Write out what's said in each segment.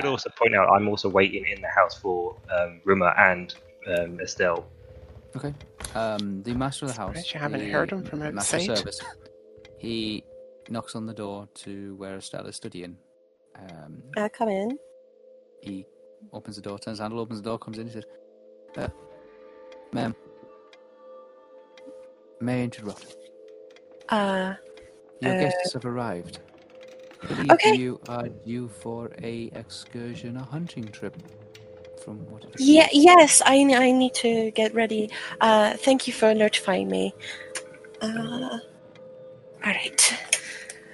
Should also point out I'm also waiting in the house for um, Ruma and um, Estelle. Okay. Um, the master of the house. Surprised you haven't the heard him from master of outside. service. He knocks on the door to where Estelle is studying. Um, Uh, come in. he opens the door, turns the handle, opens the door, comes in. He says, uh, "Ma'am, may I interrupt? Uh, Your Uh, guests have arrived. Okay. you are due for a excursion, a hunting trip. From what yeah, yes, I, I need to get ready. Uh, thank you for notifying me. Uh, all right.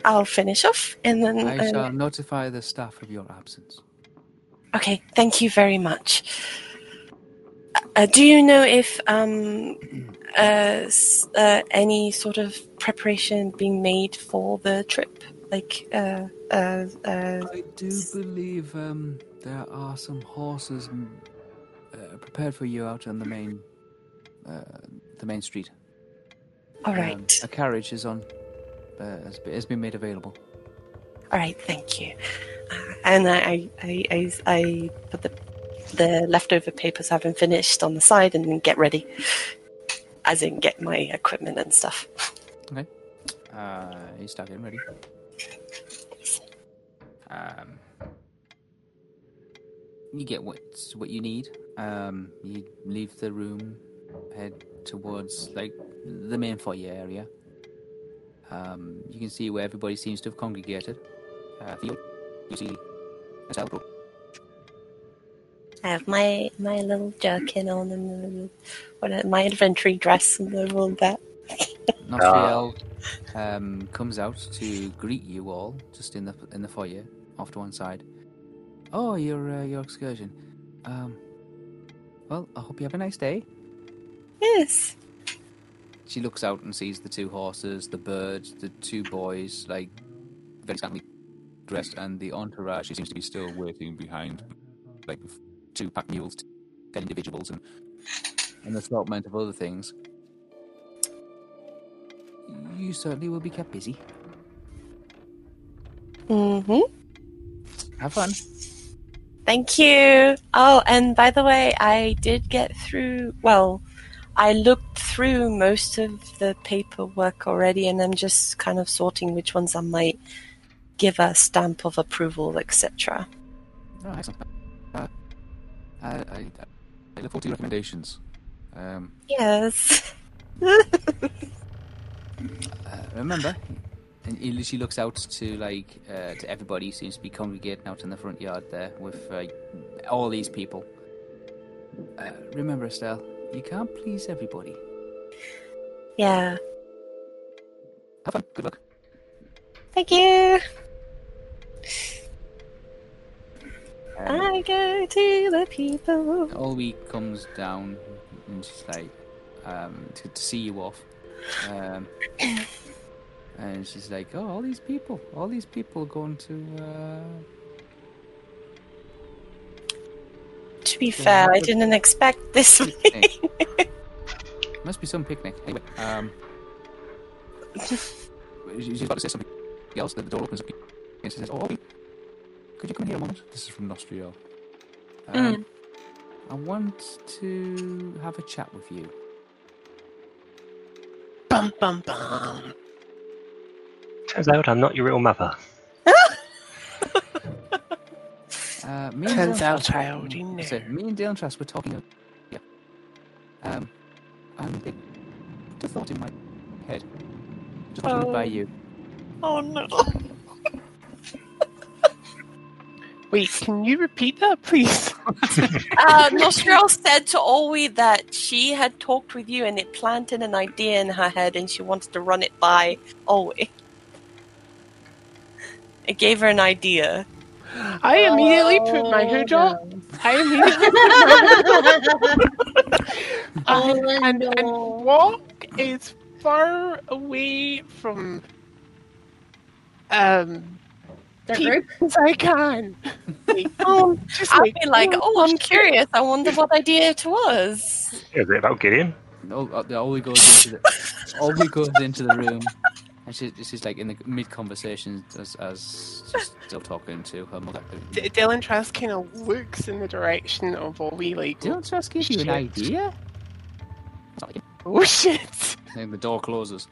I'll finish off and then. I uh, shall notify the staff of your absence. Okay, thank you very much. Uh, do you know if um, uh, uh, any sort of preparation being made for the trip? Like, uh, uh, uh, I do believe um, there are some horses uh, prepared for you out on the main, uh, the main street. All right. Um, a carriage is on, uh, has, has been made available. all right, thank you. Uh, and I, I, I, I put the the leftover papers I haven't finished on the side and then get ready, as in get my equipment and stuff. Okay. Uh, you start getting ready. Um, you get what what you need. Um, you leave the room, head towards like the main foyer area. Um, you can see where everybody seems to have congregated. Uh, Theo, you see Estelle. I have my my little jerkin on and the little, what my adventure dress and the all that. Nostriel um, comes out to greet you all, just in the in the foyer, off to one side. Oh, your uh, your excursion. Um, well, I hope you have a nice day. Yes. She looks out and sees the two horses, the birds, the two boys, like very scantily dressed, and the entourage. She seems to be still waiting behind, like two pack mules, ten individuals, and an assortment of other things. You certainly will be kept busy. Mm-hmm. Have fun. Thank you. Oh, and by the way, I did get through. Well, I looked through most of the paperwork already, and I'm just kind of sorting which ones I might give a stamp of approval, etc. Oh, excellent. Uh, I, I, I look forward to your recommendations. Um, Yes. uh, remember, and he- she looks out to like uh, to everybody. Seems to be congregating out in the front yard there with uh, all these people. Uh, remember, Estelle, you can't please everybody. yeah. Have fun. Good luck. Thank you. Um, I go to the people. Olwe comes down and she's like um, to, to see you off. Um, and she's like, "Oh, all these people, all these people going to uh, To be fair, I didn't expect this. Must be some picnic. Anyway, um, she's about to say something else. The door opens up and she says, "Oh, Ollie, could you come here a moment?" This is from Nostriel. Um, I want to have a chat with you. Bum bum bum. Turns out I'm not your real mother. Uh, me and Turns Dylan out Trask- I already knew. So, me and Dylan Trask were talking. Yeah. Um, and it put a thought in my head. Just run it by Oh. you. oh no. Wait, can you repeat that, please? Uh, Nostriel said to Olwe that she had talked with you and it planted an idea in her head and she wanted to run it by Olwe. It gave her an idea. I immediately put my hood Oh, up. I immediately put my hood up. Oh, and, and walk as far away from um The group? as I can. Like, Oh, just I'd like, be like, oh, I'm curious. I wonder what idea it was. Is it about Gideon? Ol- uh, the Ollie goes into the Ollie goes into the room, and she, she's like in the mid conversation as as she's still talking to her mother. D- Dylan Trask kind of looks in the direction of all we like. Dylan Trask give you an idea? It's not like- Oh shit! And the door closes.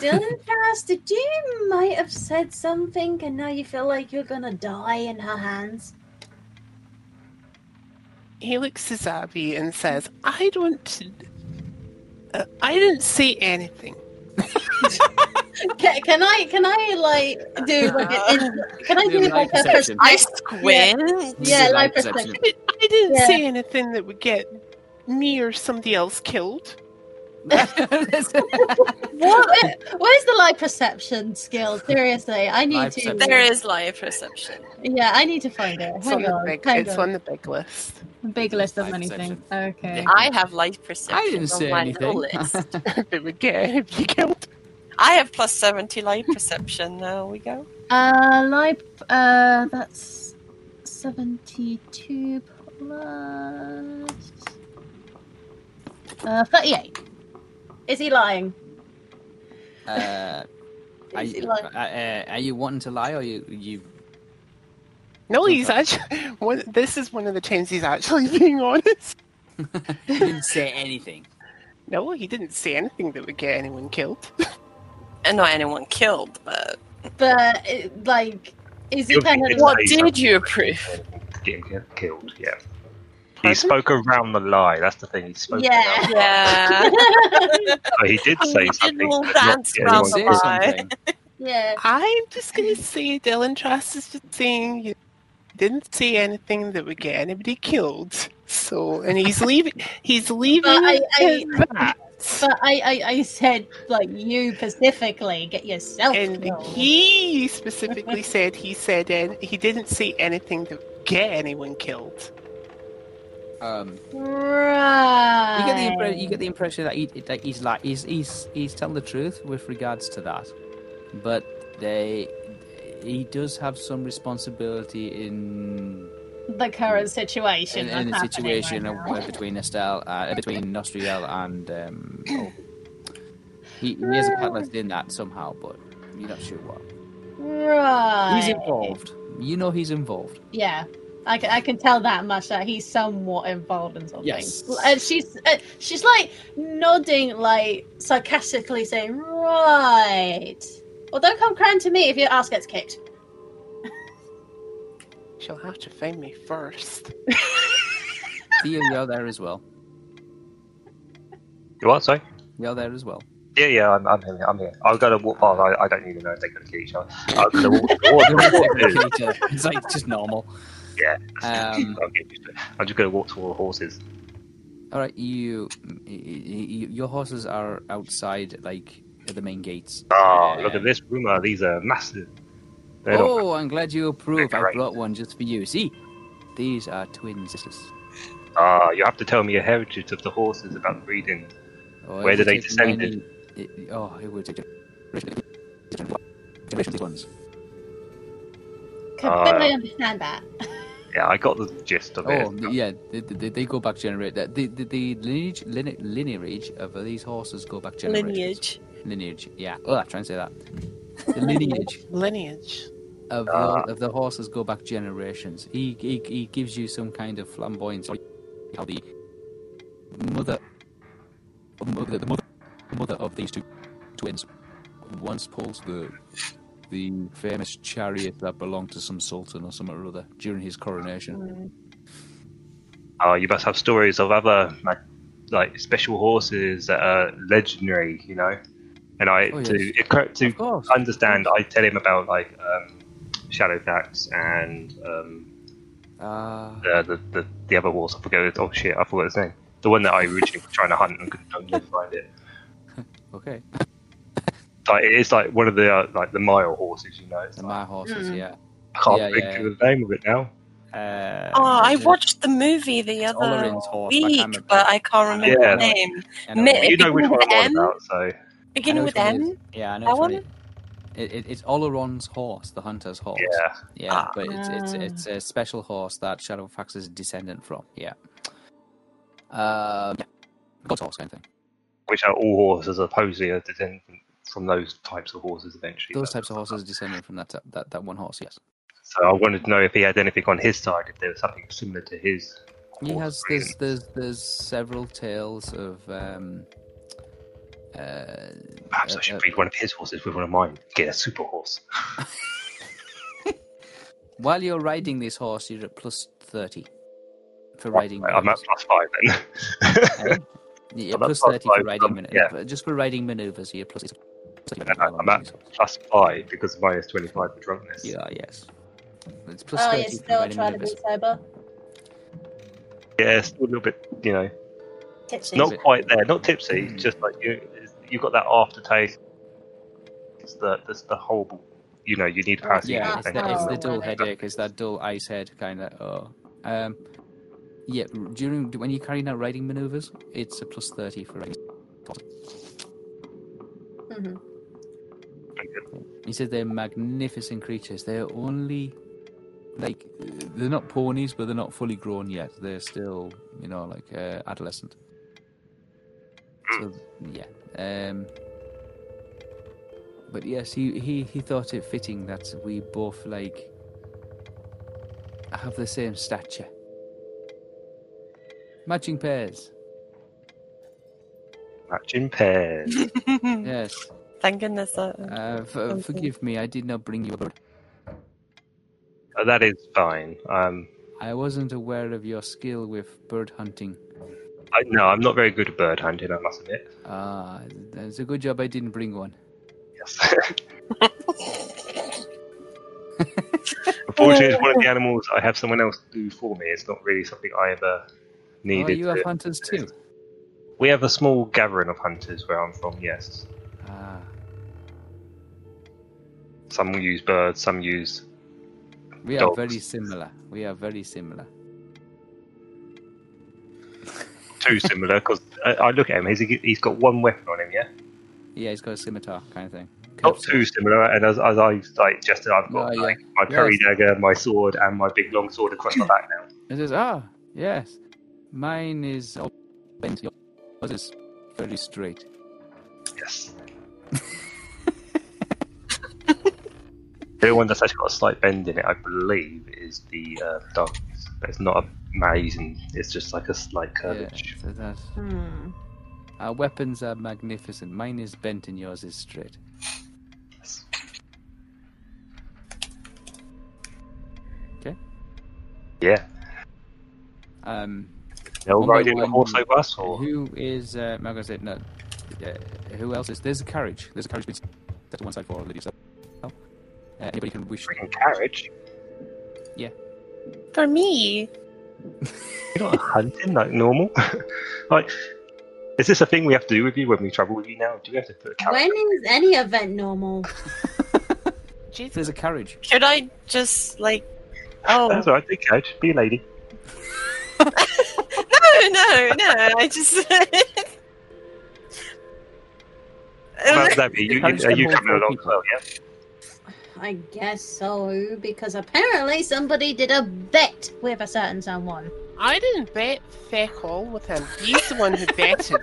Dylan Trask, did you might have said something and now you feel like you're gonna die in her hands? He looks at Abby and says, "I don't. Uh, I didn't say anything." Can, can I can I like do like an in, can I Do do like a perception. I perspective? squint. Yeah, Light light perception. perception. I, I didn't Yeah. say anything that would get me or somebody else killed. What? Where's the light perception skill? Seriously, I need Light to. perception. There is live perception. Yeah, I need to find it. It's, Hang on, the on, big, it's on. on the big list. Big list of Light many perception. things. Okay. I have live perception I didn't on say my anything. little list. that would get anybody killed. I have plus 70 light perception. There we go. Uh, light. Uh, that's seventy-two plus. Uh, thirty-eight. Is he lying? uh, are, he you, lying? uh, uh, are you wanting to lie, or you you? No, he's actually. One, this is one of the times he's actually being honest. he didn't say anything. No, he didn't say anything that would get anyone killed. And not anyone killed, but But like, is he kind of? what did you approve? Getting killed, yeah. He spoke around the lie. That's the thing. He spoke. Yeah. around- Yeah. But oh, he did say He something. didn't but not dance around the lie. yeah. I'm just gonna say Dylan Trask is just saying you didn't say anything that would get anybody killed. So, and he's leaving. He's leaving. But I- I- it at that. But I, I, I said like you specifically get yourself and killed. he specifically said he said and he didn't say anything that would get anyone killed. Um, Right. you get the impre- you get the impression that, he, that he's like he's he's he's telling the truth with regards to that, but they he does have some responsibility in the current situation. in, in the situation right uh, between Estelle uh, between Nostriel and um, oh, he, he has a catalyst in that somehow, but you're not sure what. Right. He's involved. You know he's involved. Yeah. I can, I can tell that much that he's somewhat involved in something. Yes. And she's uh, she's like nodding, like sarcastically saying, "Right." Well, don't come crying to me if your ass gets kicked. She'll have to find me first. Theo, you're there as well. You what? Sorry. You're there as well. Yeah, yeah. I'm, I'm here. I'm here. I'm gonna walk. Oh, I, I don't even know if they're gonna kill each other. I'm gonna walk. walk, walk it's like just normal. Yeah. Um, I'll get used to it. I'm just gonna walk toward horses. all right, you, y- y- your horses are outside, like at the main gates. Oh, Uh, look at this rumor. These are massive. They're not- Oh, I'm glad you approve. I Great. brought one just for you. See, these are twin sisters. Ah, you have to tell me your heritage of the horses about the breeding. Oh, Where it did they take descend many- it- oh, it would take generations. generations these ones. completely Uh, understand that. Yeah, I got the gist of Oh, it. yeah, they, they, they go back generate that the, the, the lineage lineage of these horses go back generations. Lineage. Lineage, yeah. Oh, I'm trying to say that. The lineage Lineage. of the, Ah. of the horses go back generations. He, he he gives you some kind of flamboyance. How the mother, mother the mother, mother of these two twins once pulls the the famous chariot that belonged to some sultan or something or other during his coronation. Oh, you must have stories of other like, like special horses that are legendary, you know. And I Oh, to yes. to Of understand, I tell him about like um, Shadowfax and um, Ah, the, the the the other horse. I forget. Oh shit, I forgot his name. The one that I originally was trying to hunt and couldn't find it. okay. Like it's like one of the uh, like the mile horses, you know. It's The like, my horses, Mm. yeah. I can't yeah, think yeah. of the name of it now. Uh, Oh, I watched the movie the other horse. Week, remember. but I can't remember Yeah. the name. I know Mi- what You know which one I'm on M? about, so Beginning with which one it is. M? Yeah, I know That one. one? it- It, it, it's Oleron's horse, the hunter's horse. yeah. Yeah, Ah. but it's it's it's a special horse that Shadowfax is descendant from. Yeah. Um, yeah. God's horse kind of thing. Which are all horses supposedly a descended from, those types of horses eventually. Those types of horses are descended from that that that one horse. Yes. So I wanted to know if he had anything on his side, if there was something similar to his. He has there's there's there's several tales of um. Uh, Perhaps uh, I should uh, breed one of his horses with one of mine. Get a super horse. while you're riding this horse, you're at plus thirty for riding. I'm at plus five then. Yeah, plus plus thirty for riding um, maneuvers. yeah. Just for riding maneuvers, you're plus. I'm at plus five because of minus 25 for drunkenness. Yeah, yes. It's plus Oh, 30 you're still trying to be sober. Yeah, still a little bit, you know, Tipsy. not quite there, not tipsy, Mm. just like you, you've got that aftertaste. It's the, it's the whole, you know, you need paracetamol. Yeah, it's and the, it's the dull headache. It's that dull ice head kind of. Oh, um, yeah. During when you're carrying out riding maneuvers, it's a plus thirty for riding. Mhm. He said they're magnificent creatures. They're only like they're not ponies, but they're not fully grown yet. They're still, you know, like uh, adolescent. So yeah. Um, but yes, he, he he thought it fitting that we both like have the same stature, matching pairs. Matching pairs. Yes. Thank goodness. Uh, Uh, f- forgive me, I did not bring you a bird. Uh, that is fine. Um, I wasn't aware of your skill with bird hunting. I, no, I'm not very good at bird hunting, I must admit. Ah, it's a good job I didn't bring one. Yes. Unfortunately, it's one of the animals I have someone else do for me. It's not really something I ever needed. Oh, needed. you to- have hunters too. We have a small gathering of hunters where I'm from, yes. Some use birds, some use. we are Dogs. very similar. We are very similar. Too similar, because I, I look at him, he's, he's got one weapon on him, yeah? Yeah, he's got a scimitar kind of thing. Not too similar, and as, as I like just said, I've got Oh, yeah. like, my curry Yes. dagger, my sword, and my big long sword across my back now. It says, ah, yes. Mine is bent. Yours is very straight. Yes. the only one that's actually got a slight bend in it, I believe, is the uh, dogs. But it's not amazing. It's just like a slight Yeah, curvature. so that Hmm. our weapons are magnificent. Mine is bent and yours is straight. Yes. Okay. Yeah. Um, They'll One by ride in a horse like us, or who is? Uh, am I going to say no? Uh, who else is? There's a carriage. There's a carriage That's set one side for Lydia. So, uh, Uh, anybody can wish. freaking carriage. Yeah. For me, You're not hunting like normal. like, is this a thing we have to do with you when we travel with you now? Do we have to put a carriage? When is any event normal? Jesus. There's a carriage. should I just like? Oh That's all right. Take carriage. Be a lady. no, no, no! I just. Well, Zabby, you, Carriage are you coming along as people. well? Yeah. I guess so, because apparently somebody did a bet with a certain someone. I didn't bet feck all with him. He's the one who betted.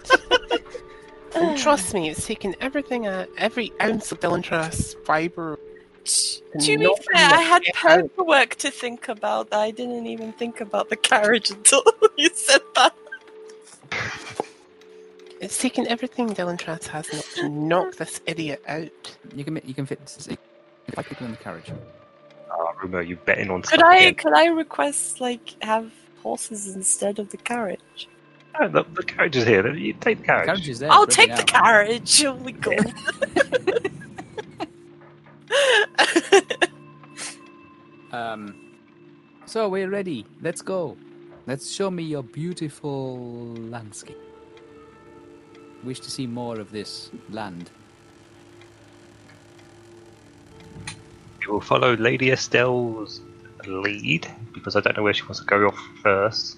and trust me, it's taken everything, out, every ounce of Dylan Trask's fibre. To be fair, I had enough out. paperwork to think about. I didn't even think about the carriage until you said that. It's taken everything Dylan Trust has not to knock this idiot out. You can you can fit s- five people in the carriage. Oh, Rumo, you betting on Could stuff I again. could I request like have horses instead of the carriage? No, the, the carriage is here. You take the The carriage. carriage is there. I'll take the now. carriage. Oh my god. Um, so we're ready. Let's go. Let's show me your beautiful landscape. Wish to see more of this land. Will follow Lady Estelle's lead because I don't know where she wants to go off first.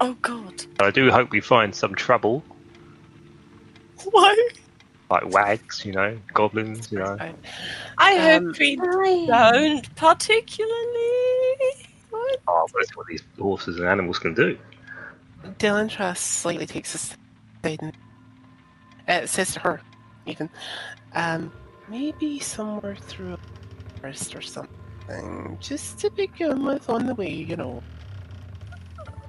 oh god. I do hope we find some trouble, Why? like wags, you know, goblins, you know. I, I Um, hope we Hi. don't particularly. What? Oh, that's what these horses and animals can do. Dylan Trask slightly takes a side and uh, says to her, even, um, maybe somewhere through a forest or something, just to begin with on the way, you know.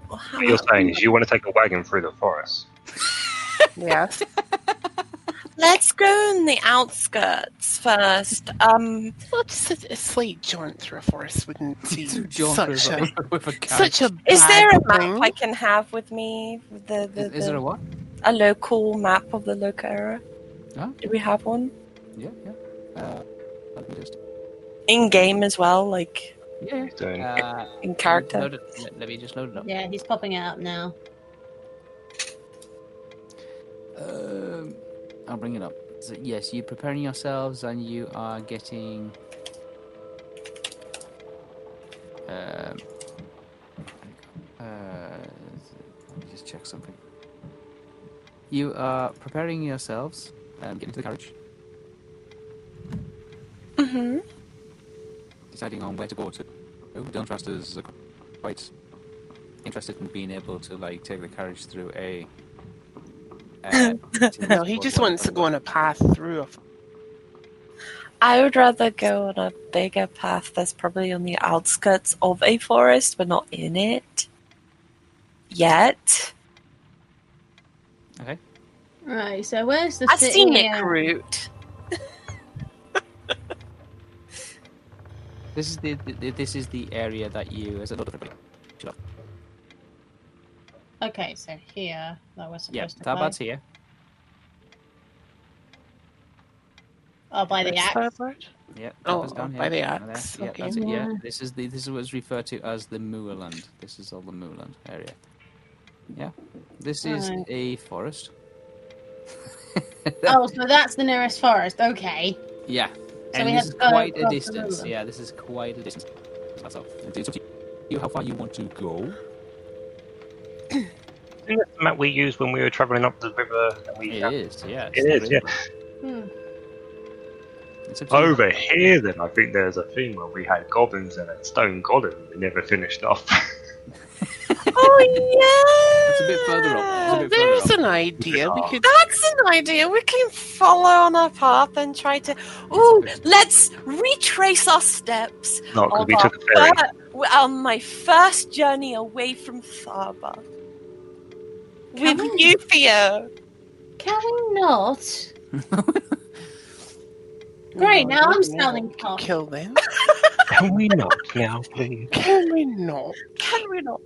What you're saying is you want to take a wagon through the forest. Yes. Let's go in the outskirts first. Um, well, just a, a slight jaunt through a forest wouldn't be such a with a such a. is there a bad map thing. I can have with me? The, the, Is, is there a what? a local map of the local area? Huh? Do we have one Yeah, yeah. Uh, let me just. in game as well, like Yeah. He's doing Uh, in character? Load it, let, let me just load it up. Yeah, he's popping it up now. Um, I'll bring it up. So, yes, you're preparing yourselves and you are getting. Um, uh, let me just check something. You are preparing yourselves and getting to the carriage, Mm-hmm. deciding on where to go to. Oh, Don't Trust is quite interested in being able to like take the carriage through a. Uh, No, he just wants to go on a path through a. I would rather go on a bigger path that's probably on the outskirts of a forest, but not in it yet. Okay. Right, so where's the A city scenic here? route. This is the, the this is the area that you as a lot of everybody. Okay, so here that was supposed Yeah, to Tabat's go. here. Oh, by the Where's axe. that? Yeah, Oh, down here. by the axe, Yeah, okay. that's it. Yeah, Yeah. this is the this is what's referred to as the moorland. This is all the moorland area. Yeah, this is Right. a forest. Oh, so that's the nearest forest. Okay. Yeah, So and this is quite a distance. Yeah, this is quite a distance. That's all. It's it's up to you how far you want to go. Isn't that the map we used when we were travelling up the river? And we, It is, yeah. It it's the is, yeah. river. Hmm. It's up to you. Over here, then I think there's a thing where we had goblins and a stone golem we never finished off. Oh yeah. It's a bit further up. It's a further There's up. an idea. We could. That's an idea. We can follow on our path and try to. Ooh, let's retrace our steps Not because of we our took a ferry. fir- on my first journey away from Tharbad. Can With we- you, Theo. Can we not? Great, now I'm sounding cock. Kill them. Can we not now, please? Can we not? Can we not?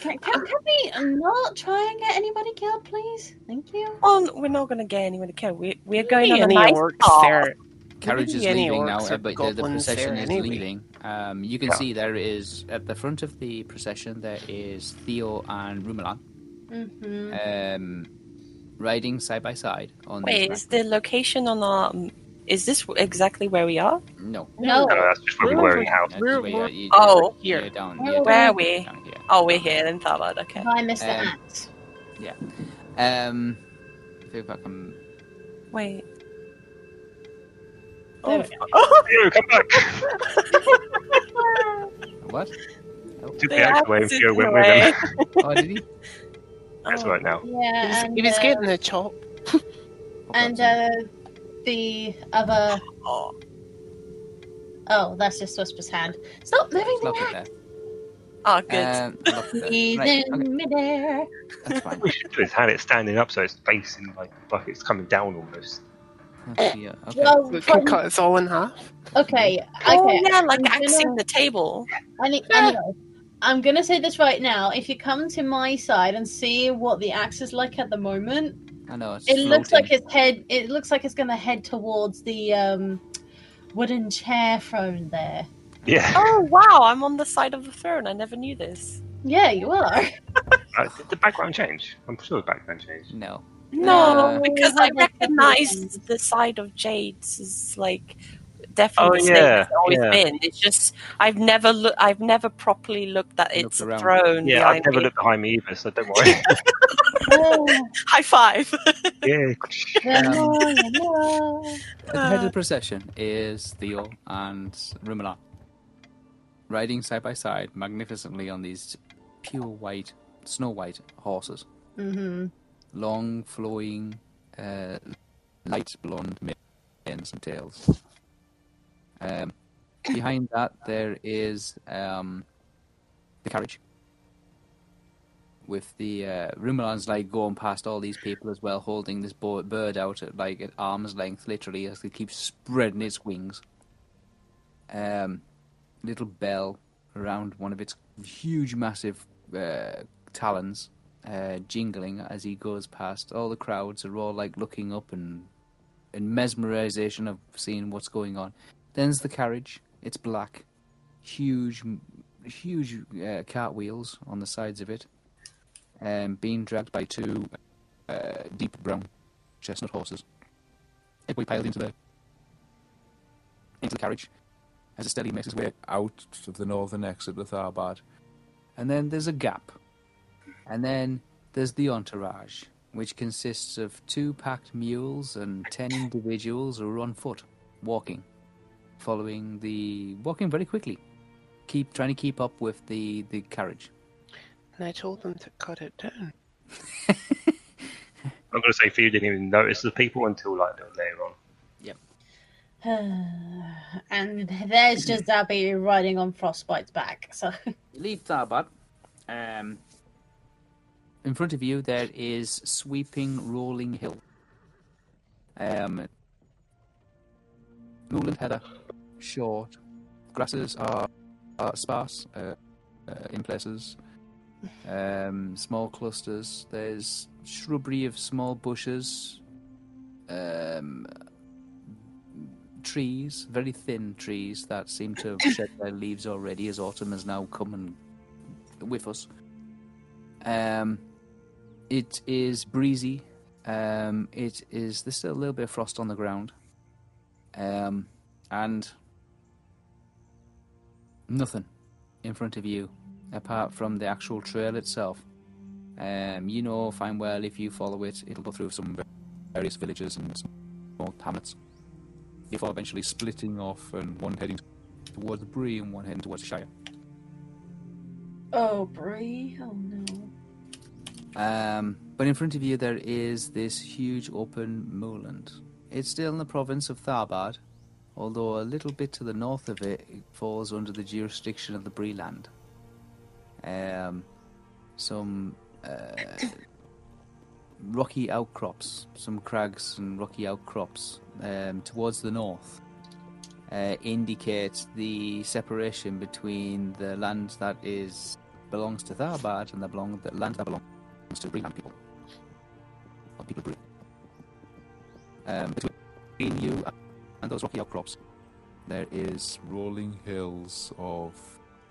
Can, can, can we not try and get anybody killed, please? Thank you. Oh, we're not going to get anyone killed. kill. We, we're going on a any nice orcs path. there. carriage is leaving now, orcs or but the, the procession is anyway. leaving. Um, you can Yeah. see there is at the front of the procession there is Theo and Rumelan Mm-hmm. um, riding side by side on. Wait, this is the location on our. Is this exactly where we are? no? No. No, that's just where we were in house. That's We're- where we're- you- you- Oh. you're Here. down. Where you're are Where are we? down here. Oh, we're here in Tharbad. Okay. By Mr. Um, Axe. Yeah. Um, if I can, Wait. There we go. Theo, come back! What? Took The the axe away and axe is Theo went with away. him. Oh, did he? That's Oh. right now. Yeah, He was, and, he was uh, getting a chop. Oh, and uh, the other. Oh, Oh, that's just Whisper's hand. Stop moving it's the lovely axe. there. oh, good. Um, I love that. He's Right, in okay, midair. that's fine. We should do is had it standing up so it's facing like like it's coming down almost. Let's uh, okay. Well, We can cut us all in half. okay, okay. oh, yeah, like I'm gonna- the table. Any, anyway, I'm gonna say this right now. If you come to my side and see what the axe is like at the moment, I know it's it looks like floating. its head. It looks like it's gonna head towards the um, wooden chair throne there. Yeah. Oh, wow, I'm on the side of the throne. I never knew this. Yeah, you are. Uh, did the background change? I'm sure the background changed. No. No, Uh, because I I recognized the side of Jade's is like definitely Oh, Snape yeah, has always yeah. been. It's just I've never look I've never properly looked at Looked its around. throne Yeah, I've never me. looked behind me either, so don't worry. High five. yeah. the more you know. At the head of the procession is Theo and Rumala, riding side by side magnificently on these pure white, snow white horses. Mhm. Long, flowing, uh, light blonde manes and tails. Um, behind that, there is um, the carriage. With the uh, like going past all these people as well, holding this bird out at like at arm's length, literally, as it keeps spreading its wings. Um, little bell around one of its huge, massive uh, talons, uh, jingling as he goes past. All the crowds are all like looking up and in mesmerization of seeing what's going on. Then's the carriage. It's black, huge, huge uh, cartwheels on the sides of it, um, being dragged by two uh, deep brown chestnut horses. Everybody piled into the into the carriage as it steadily makes its way out of the northern exit of Tharbad. And then there's a gap. And then there's the entourage, which consists of two packed mules and ten individuals who are on foot, walking, following the walking very quickly, keep trying to keep up with the the carriage. And I told them to cut it down. I'm gonna say Theo didn't even notice the people until like later on. Yep. and there's just Abby riding on Frostbite's back. So leave Tharbad. Um, in front of you, there is sweeping, rolling hill. Um, moorland heather, short. Grasses are, are sparse uh, uh, in places. Um, small clusters. There's shrubbery of small bushes. Um, trees, very thin trees that seem to have shed their leaves already as autumn has now come and with us. Um, it is breezy. Um, it is there's still a little bit of frost on the ground, um, and nothing in front of you apart from the actual trail itself. Um, you know fine well if you follow it, it'll go through some various villages and small hamlets before eventually splitting off and one heading towards the Bree and one heading towards the Shire. Oh, Brie. Oh no. Um, but in front of you there is this huge open moorland. It's still in the province of Tharbad, although a little bit to the north of it, it falls under the jurisdiction of the Breeland. Um, some uh, rocky outcrops, some crags and rocky outcrops um, towards the north uh, indicate the separation between the land that is belongs to Tharbad and the belong the land that belongs to Breeland people. Or people. Um, between you and those rocky outcrops, there is rolling hills of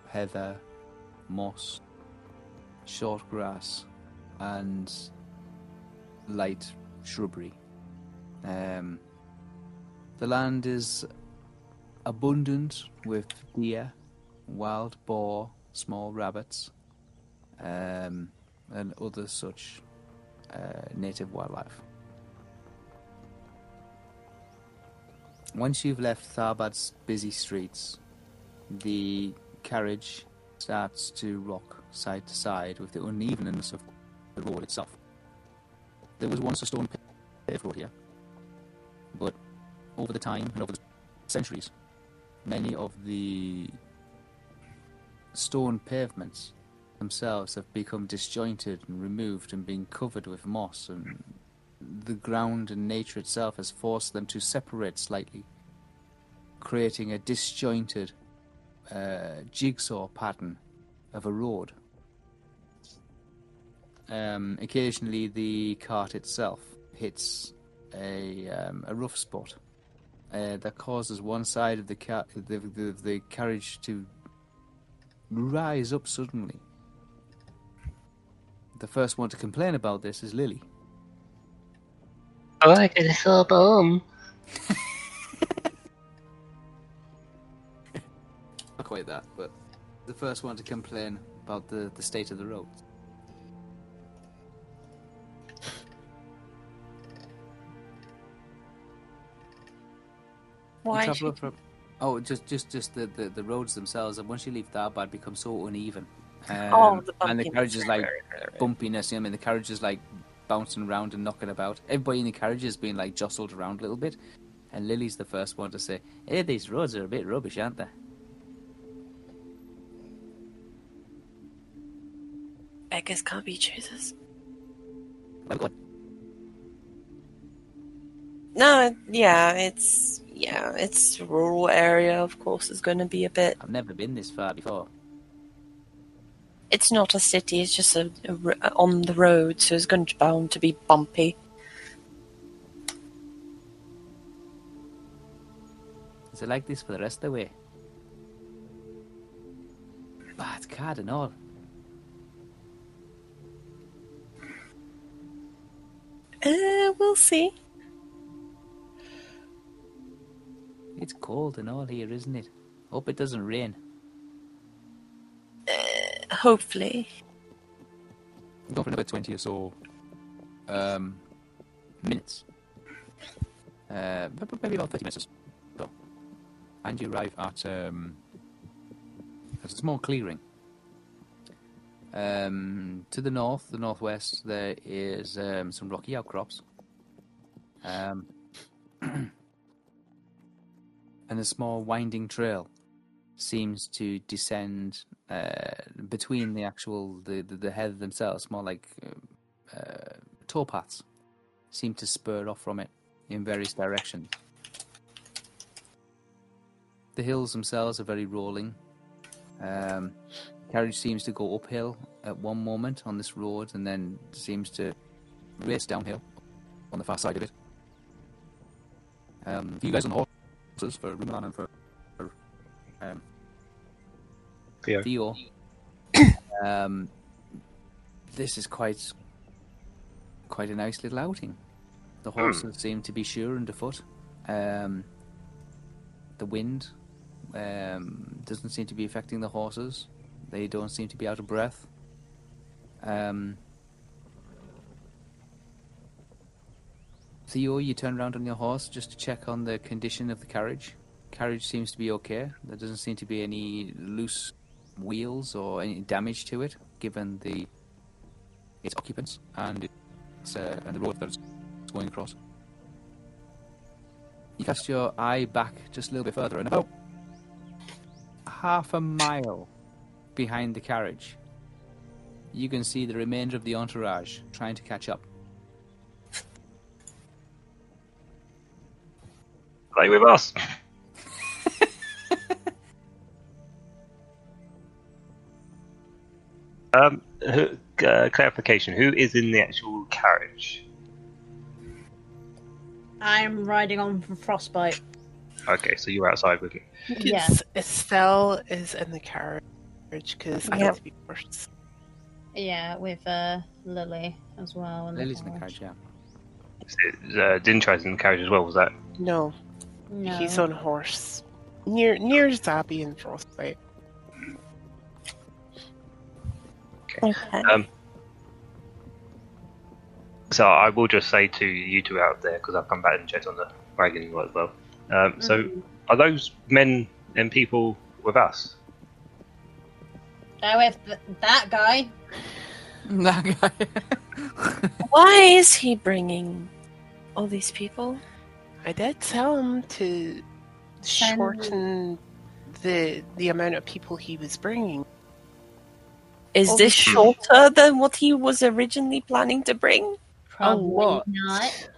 heather, moss, short grass, and light shrubbery. Um, the land is abundant with deer, wild boar, small rabbits, um, and other such uh, native wildlife. Once you've left Tharbad's busy streets, the carriage starts to rock side to side with the unevenness of the road itself. There was once a stone paved road here, but over the time and over the centuries, many of the stone pavements themselves have become disjointed and removed and been covered with moss and the ground and nature itself has forced them to separate slightly, creating a disjointed uh, jigsaw pattern of a road. Um, occasionally, the cart itself hits a, um, a rough spot uh, that causes one side of the, car- the, the, the carriage to rise up suddenly. The first one to complain about this is Lily. Oh, I get a sore bum. Not quite that, but the first one to complain about the, the state of the road. Why? traveller from oh just just just the, the, the roads themselves and once you leave Tharbad become so uneven um, Oh, the and the carriage is like bumpiness you know, I mean the carriage is like bouncing around and knocking about everybody in the carriage is being like jostled around a little bit and Lily's the first one to say hey these roads are a bit rubbish aren't they Beggars can't be choosers. like what No, yeah, it's yeah, it's rural area. Of course, is going to be a bit. I've never been this far before It's not a city. It's just a, a on the road, so it's going to bound to be bumpy. is it like this for the rest of the way Bad it's card and all Uh, we'll see. it's cold and all here isn't it hope it doesn't rain Hopefully, Go for another 20 or so um, minutes. Uh, maybe about 30 minutes or so. And you arrive at, um, a small clearing. Um, to the north, the northwest, there is um, some rocky outcrops. Um, and a small winding trail seems to descend uh, between the actual the, the, the themselves, more like uh, uh, towpaths, seem to spur off from it in various directions. The hills themselves are very rolling. Um, carriage seems to go uphill at one moment on this road, and then seems to race downhill on the far side of it. Um, you guys on horses for Rumelan and for, for um, Theo. Theo. um, this is quite quite a nice little outing. The horses seem to be sure underfoot. Um, the wind um, doesn't seem to be affecting the horses. They don't seem to be out of breath. Um, Theo, you turn around on your horse just to check on the condition of the carriage. Carriage seems to be okay. There doesn't seem to be any loose wheels or any damage to it, given the its occupants and its uh, and the road that it's going across. You cast your eye back just a little bit further, and about half a mile behind the carriage, you can see the remainder of the entourage trying to catch up. Play with us. Um, who, uh, clarification: Who is in the actual carriage? I'm riding on for frostbite. Okay, so you're outside with me. Yeah. It's, Estelle is in the carriage because I Yeah. have to be first. Yeah, with uh, Lily as well. and Lily's in the carriage, yeah. Uh, Dintri's in the carriage as well. Was that? No, No. he's on horse. Near near Zabi and Frostbite. Okay. Um, so I will just say to you two out there, because I've come back and checked on the wagon as well. Um, so, Mm. are those men and people with us? Now with th- that guy. That guy. Why is he bringing all these people? I did tell him to shorten the the amount of people he was bringing. Is Oh, this shorter than what he was originally planning to bring? Probably lot. not.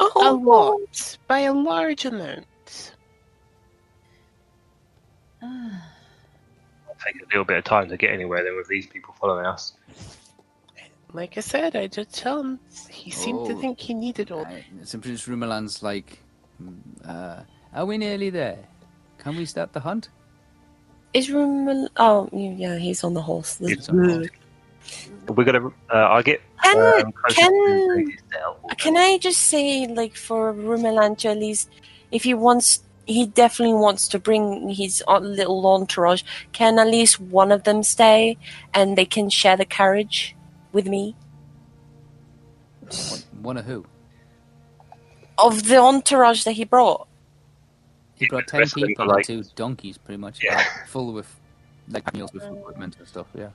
Oh, A lot, by a large amount. It'll take a little bit of time to get anywhere then with these people following us. Like I said, I did tell him. He seemed to Oh. think he needed all. Right, St. Prince Rumelan's like, mm, uh, are we nearly there? Can we start the hunt? Is room? Oh, yeah, he's on the horse. It's on the horse. We're gonna. Uh, I'll get. Can um, can to the cell. can I just say, like, for Rumelan to at least, if he wants, he definitely wants to bring his uh, little entourage. Can at least one of them stay, and they can share the carriage with me One, one of who? of the entourage that he brought. He Yeah, brought ten rest of them people are and like- two donkeys, pretty much. Yeah. like, full with like meals with equipment and stuff. Yeah.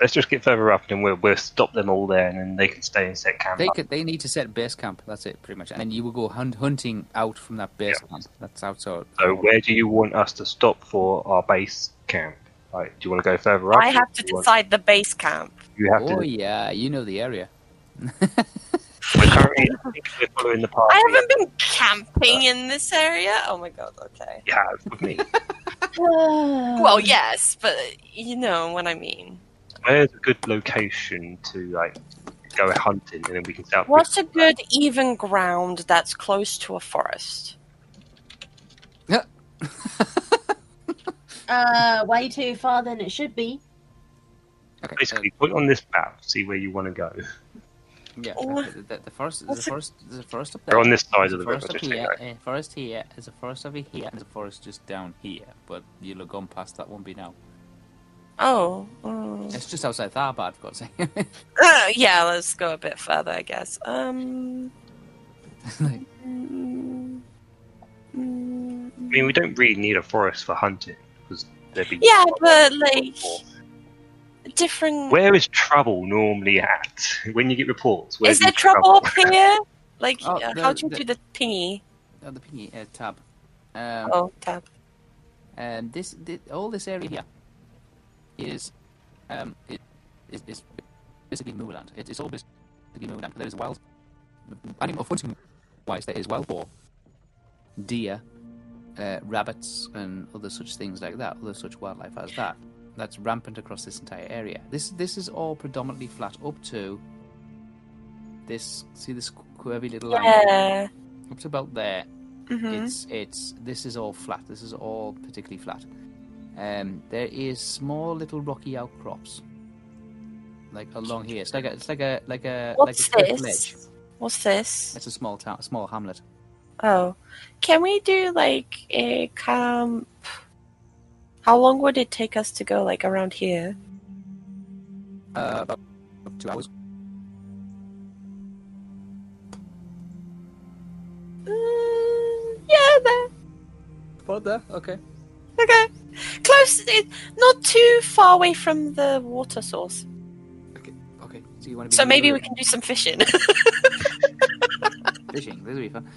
Let's just get further up, and we'll we'll stop them all there, and then they can stay and set camp. They could. They need to set base camp. That's it, pretty much. And then you will go hunt, hunting out from that base Yeah. camp. That's outside. So, where do you want us to stop for our base camp? Like, do you want to go further up? I have to Do you want- decide the base camp. You have Oh to. yeah, you know the area. We're currently I think we're following the path. I haven't been camping in this area. Oh my god. Okay. Yeah, have with me. Well, yes, but you know what I mean. Where's a good location to like go hunting, and then we can start. What's a good even ground that's close to a forest? Yeah. Uh, way too far than it should be. Okay. Basically, put on this map, see where you want to go. Uh, yeah. Oh. The, the, the forest. the What's a it- forest. There's up there. They're on this side of a the river. forest up Just so you here. know. A forest here. There's a forest over here. And there's a forest just down here. But you'll have gone past that one be now. Oh, mm. It's just outside Tharbad, for God's sake. Uh, yeah. Let's go a bit further, I guess. Um. Like, mm, mm, I mean, we don't really need a forest for hunting because there'd be. Yeah, but like different. Where is trouble normally at when you get reports? Where's is there the trouble up here? Like, Oh, uh, the- how do you the- do the thingy? oh, the pingy uh, tab. Um, Oh, tab. And this, thi- all this area here is, um, it, is, is basically moorland. It, it's all basically moorland. There is wild, animal hunting wise, there is wild boar, deer, uh, rabbits, and other such things like that. Other such wildlife as that. That's rampant across this entire area. This, this is all predominantly flat up to this. See this curvy little line Yeah. up to about there. hmm It's it's this is all flat. This is all particularly flat. Um, there is small little rocky outcrops, like along here. It's like a it's like a like a What's like a this? ledge. What's this? It's a small town, a small hamlet. Oh, can we do like a camp? How long would it take us to go, like around here? Uh, about two hours. Mm, yeah, there. About there. Okay. Okay, close. It, not too far away from the water source. Okay. Okay. So you want to be So maybe we can do some fishing. fishing. This will be fun.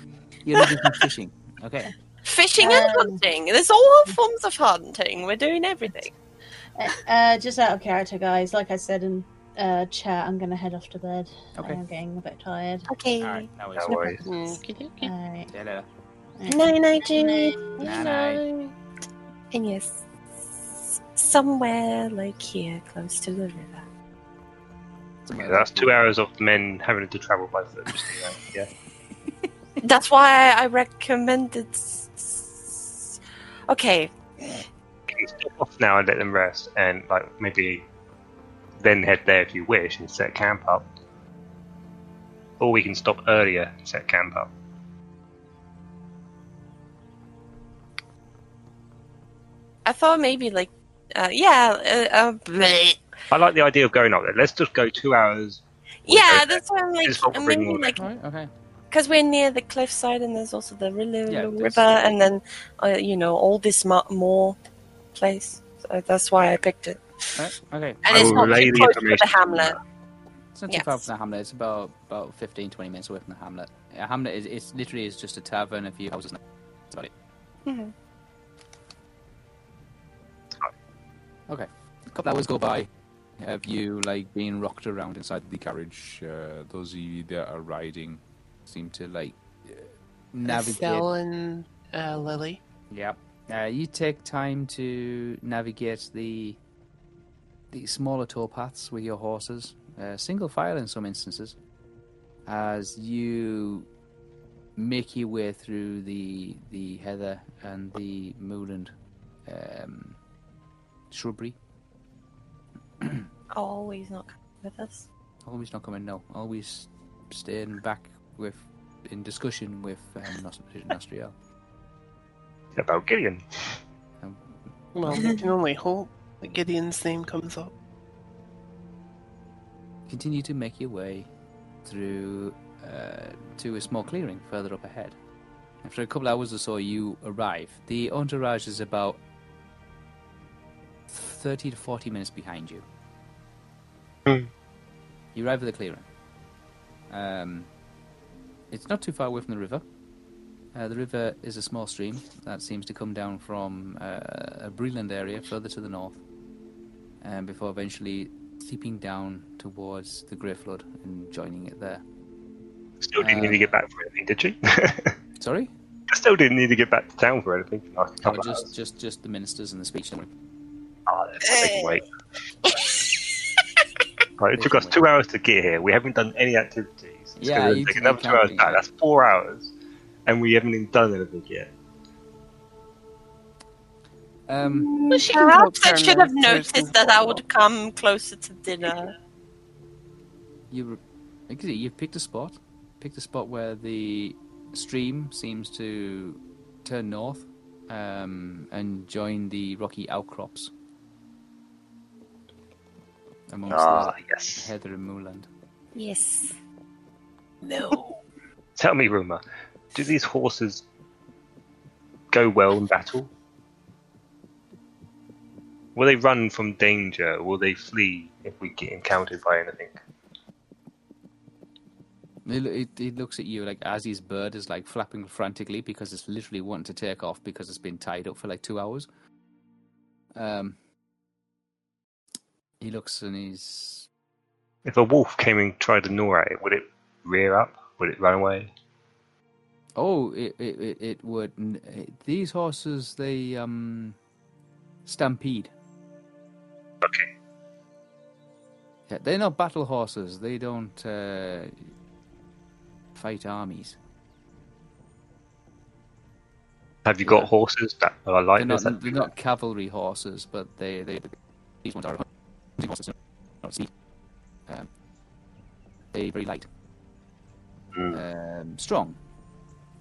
You're gonna do some fishing. Okay. Fishing and Um, hunting. There's all forms of hunting. We're doing everything. Uh, uh, just out of character, guys. Like I said in uh, chat, I'm gonna head off to bed. Okay. I'm getting a bit tired. Okay. All right. Now No it's. worries. Okey-dokey. Alright. See you later. Night night, Jude. Night night. And yes, somewhere like here, close to the river. Yeah, that's two hours of men having to travel by foot. Just, so you know, yeah. That's why I recommended. S- s- Okay, You can stop off now and let them rest, and like maybe then head there if you wish and set camp up. Or we can stop earlier and set camp up. I thought maybe like, uh, yeah, uh, uh, bleh. I like the idea of going up there. Let's just go two hours. yeah. That's why I'm like, Just what we're maybe like, All right. Okay. Because we're near the cliffside, and there's also the River, Yeah, there's- river and then uh, you know all this mo- more place. So that's why I picked it. Right, okay. And I it's will not too the close to the hamlet. It's not too far from the hamlet. It's about about 15, 20 minutes away from the hamlet. A hamlet is it's literally is just a tavern, a few houses. and That's about it. Mhm. Okay. A couple hours go by. Have you like being rocked around inside the carriage? Uh, those of you that are riding seem to like uh, navigate. Estelle and uh, Lily. Yep. Uh, you take time to navigate the the smaller towpaths with your horses, uh, single file in some instances, as you make your way through the the heather and the moorland um, shrubbery. Always not coming with us. Always not coming. No, always staying back with in discussion with um, Nos- Nostriel. About Gideon. Well, we can only hope that Gideon's name comes up. continue to make your way through uh, to a small clearing further up ahead. After a couple of hours or so, you arrive. The entourage is about 30 to 40 minutes behind you. Hmm. You arrive at the clearing. Um, it's not too far away from the river. Uh, the river is a small stream that seems to come down from uh, a Breland area further to the north, um, before eventually seeping down towards the Grey Flood and joining it there. Still didn't need to get back for anything, did she? Sorry? Still didn't need to get back to town for anything. for Like a Oh, just, hours. just, just the ministers and the speech. don't. Oh, that's they can wait. Right, it took us two hours to get here. We haven't done any activities. It's Yeah, gonna you take another two hours back. That's four hours, and we haven't even done anything yet. Um, Well, she Perhaps I should have noticed that I would come closer to dinner. you, like I say, you've picked a spot. Picked a spot where the stream seems to turn north um, and join the rocky outcrops amongst Ah, the yes. heather and moorland. Yes. No. Tell me, Ruma, do these horses go well in battle? Will they run from danger, or will they flee if we get encountered by anything? It, it, it looks at you like as his bird is like flapping frantically because it's literally wanting to take off because it's been tied up for like two hours. Um, he looks and he's If a wolf came and tried to gnaw at it, would it rear up? Would it run away? oh it it, it, it would these horses they um stampede. Okay. Yeah, they're not battle horses. They don't uh, fight armies. Have you got horses that are like they're this? not they're not cavalry horses, but they they these ones are hunting horses, not. Um, they very light, Mm. um, strong,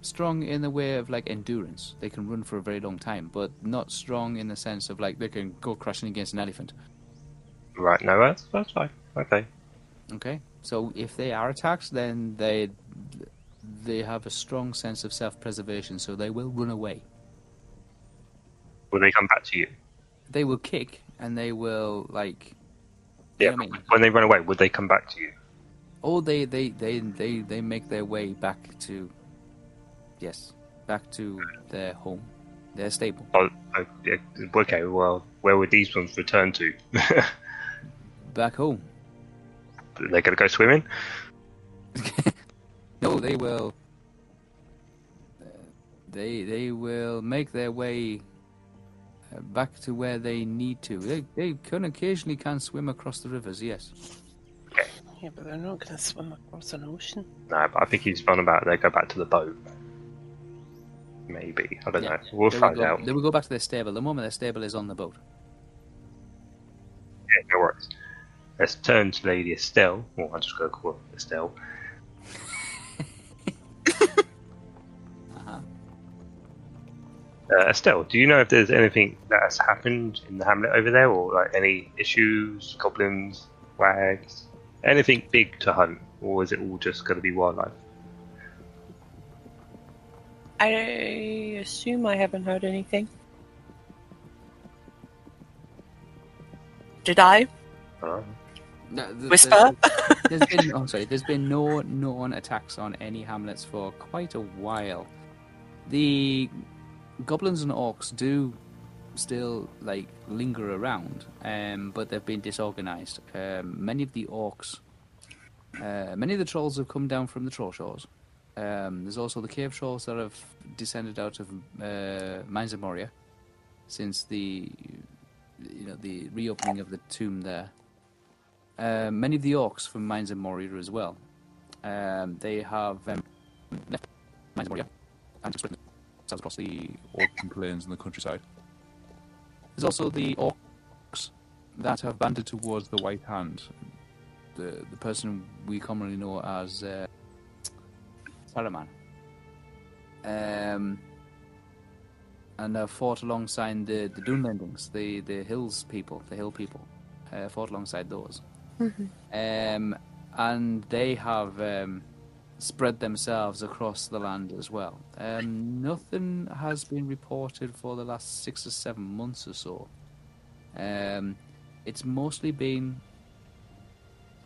strong in the way of like endurance. They can run for a very long time, but not strong in the sense of like they can go crashing against an elephant. Right, no, that's, that's fine. Okay. Okay, so if they are attacked, then they they have a strong sense of self-preservation, so they will run away. Will they come back to you? They will kick and they will like. Yeah, You know I mean? when they run away, would they come back to you? Oh, they, they, they, they, they make their way back to, yes, back to their home, their stable. Oh, okay, well, where would these ones return to? Back home. They're to go swimming? no, they will. uh, They they will make their way uh, back to where they need to. They they can occasionally can swim across the rivers. Yes. Yeah, but they're not going to swim across an ocean. No, but I think he's fun about they go back to the boat. Maybe. I don't Yeah. know. We'll they find go, out. They will go back to their stable. The moment their stable is on the boat. Yeah, no worries. Let's turn to Lady Estelle. Well, I'm just going to call her Estelle. Uh-huh. Uh, Estelle, do you know if there's anything that has happened in the hamlet over there, or like any issues, goblins, wags, anything big to hunt, or is it all just going to be wildlife? I assume I haven't heard anything. Did I Uh, No, th- whisper? There's been oh sorry, there's been no known attacks on any hamlets for quite a while. The goblins and orcs do still like linger around, um, but they've been disorganized. Um, many of the orcs, uh, many of the trolls have come down from the Trollshaws. Um, there's also the cave trolls that have descended out of uh, Mines of Moria since the you know the reopening of the tomb there. Uh, many of the orcs from Mines of Moria as well. Um, they have um, left Mines of Moria and spread themselves across the Orc plains in the countryside. There's also the orcs that have banded Towards the White Hand. the the person we commonly know as uh, Saruman. Um, and have fought alongside the the Dunlendings, the the hills people, the hill people, uh, fought alongside those. Um, and they have um, spread themselves across the land as well. Um, nothing has been reported for the last six or seven months or so. Um, it's mostly been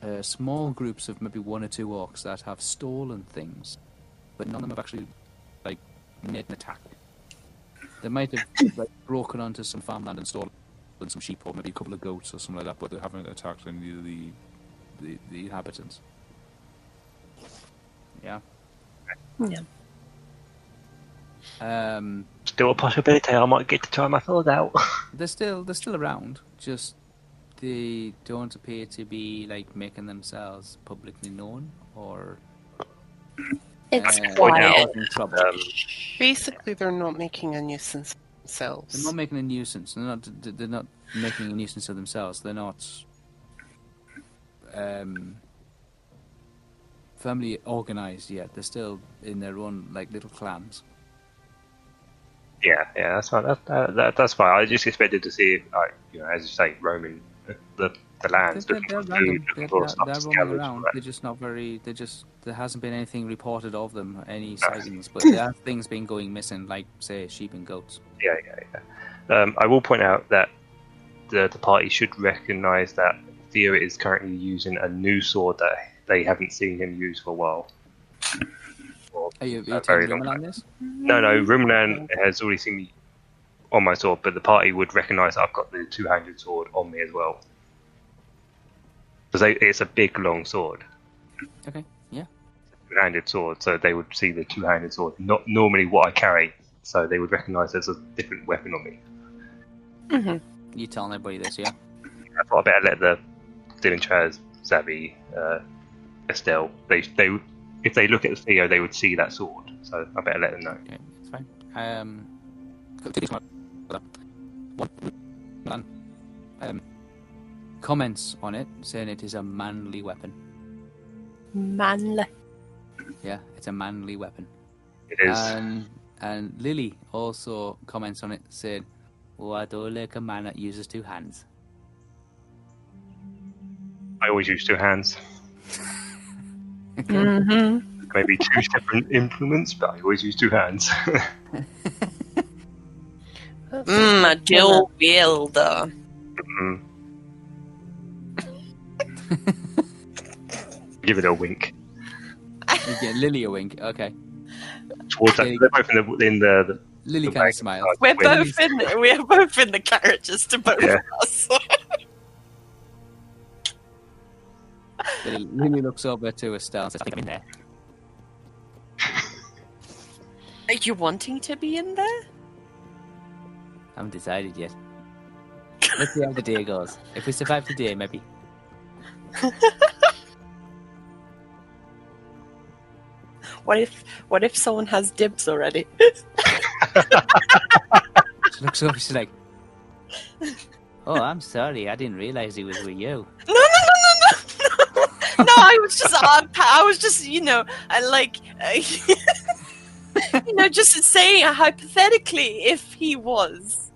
uh, small groups of maybe one or two orcs that have stolen things, but none of them have actually like made an attack. They might have like, broken onto some farmland and stolen some sheep or maybe a couple of goats or something like that, but they haven't attacked any of the. the, the inhabitants. Yeah. Yeah. Um, still a possibility I might get to try my thoughts out. they're still they're still around. Just they don't appear to be like making themselves publicly known or It's uh, quiet. causing trouble. Um, Basically, they're not making a nuisance of themselves. They're not making a nuisance. They're not. They're not making a nuisance of themselves. They're not um, firmly organized yet. They're still in their own like little clans. yeah, yeah, that's fine. That, that, that, that's fine. I just expected to see, like, you know, as you say, roaming the the lands, They're, they're, they're food. They're, they're, roaming around. right? They're just not very. They just there hasn't been anything reported of them, any sightings. But there are things been going missing, like say sheep and goats. Yeah, yeah, yeah. Um, I will point out that the the party should recognise that Theo is currently using a new sword that they haven't seen him use for a while. Or Are you, are you a telling very them long time. this? No, no, Rumnan has already seen me on my sword, but the party would recognise I've got the two-handed sword on me as well. Because it's a big, long sword, Okay. Yeah. two-handed sword, so they would see the two-handed sword, not normally what I carry, so they would recognise there's a different weapon on me. hmm You telling everybody this? Yeah. I thought I better let the Dylan Chaz, Zabby, uh, Estelle, they, they, would- if they look at the Theo, they would see that sword, so I better let them know. Okay, it's fine. Um, one man um, comments on it, saying it is a manly weapon. Manly. Yeah, it's a manly weapon. It is. And and Lily also comments on it, saying, "Oh, I don't like a man that uses two hands." I always use two hands. hmm Maybe two separate implements, but I always use two hands. Mm, a dual wielder. Mm. Give it a wink. You get Lily a wink. Okay, Towards that, Okay. they're both in the in the, the Lily the kind back of smiles. We're both in. We're both in the carriages to both Yeah. of us. Lily, looks over to Estelle and says, "I think I'm in there." Are you wanting to be in there? I haven't decided yet. Let's see how the day goes. If we survive the day, maybe. What if? What if someone has dibs already? She looks over. She's like, "Oh, I'm sorry. I didn't realize he was with you." No, no, I was just, uh, I was just, you know, I like, uh, you know, just saying hypothetically, if he was,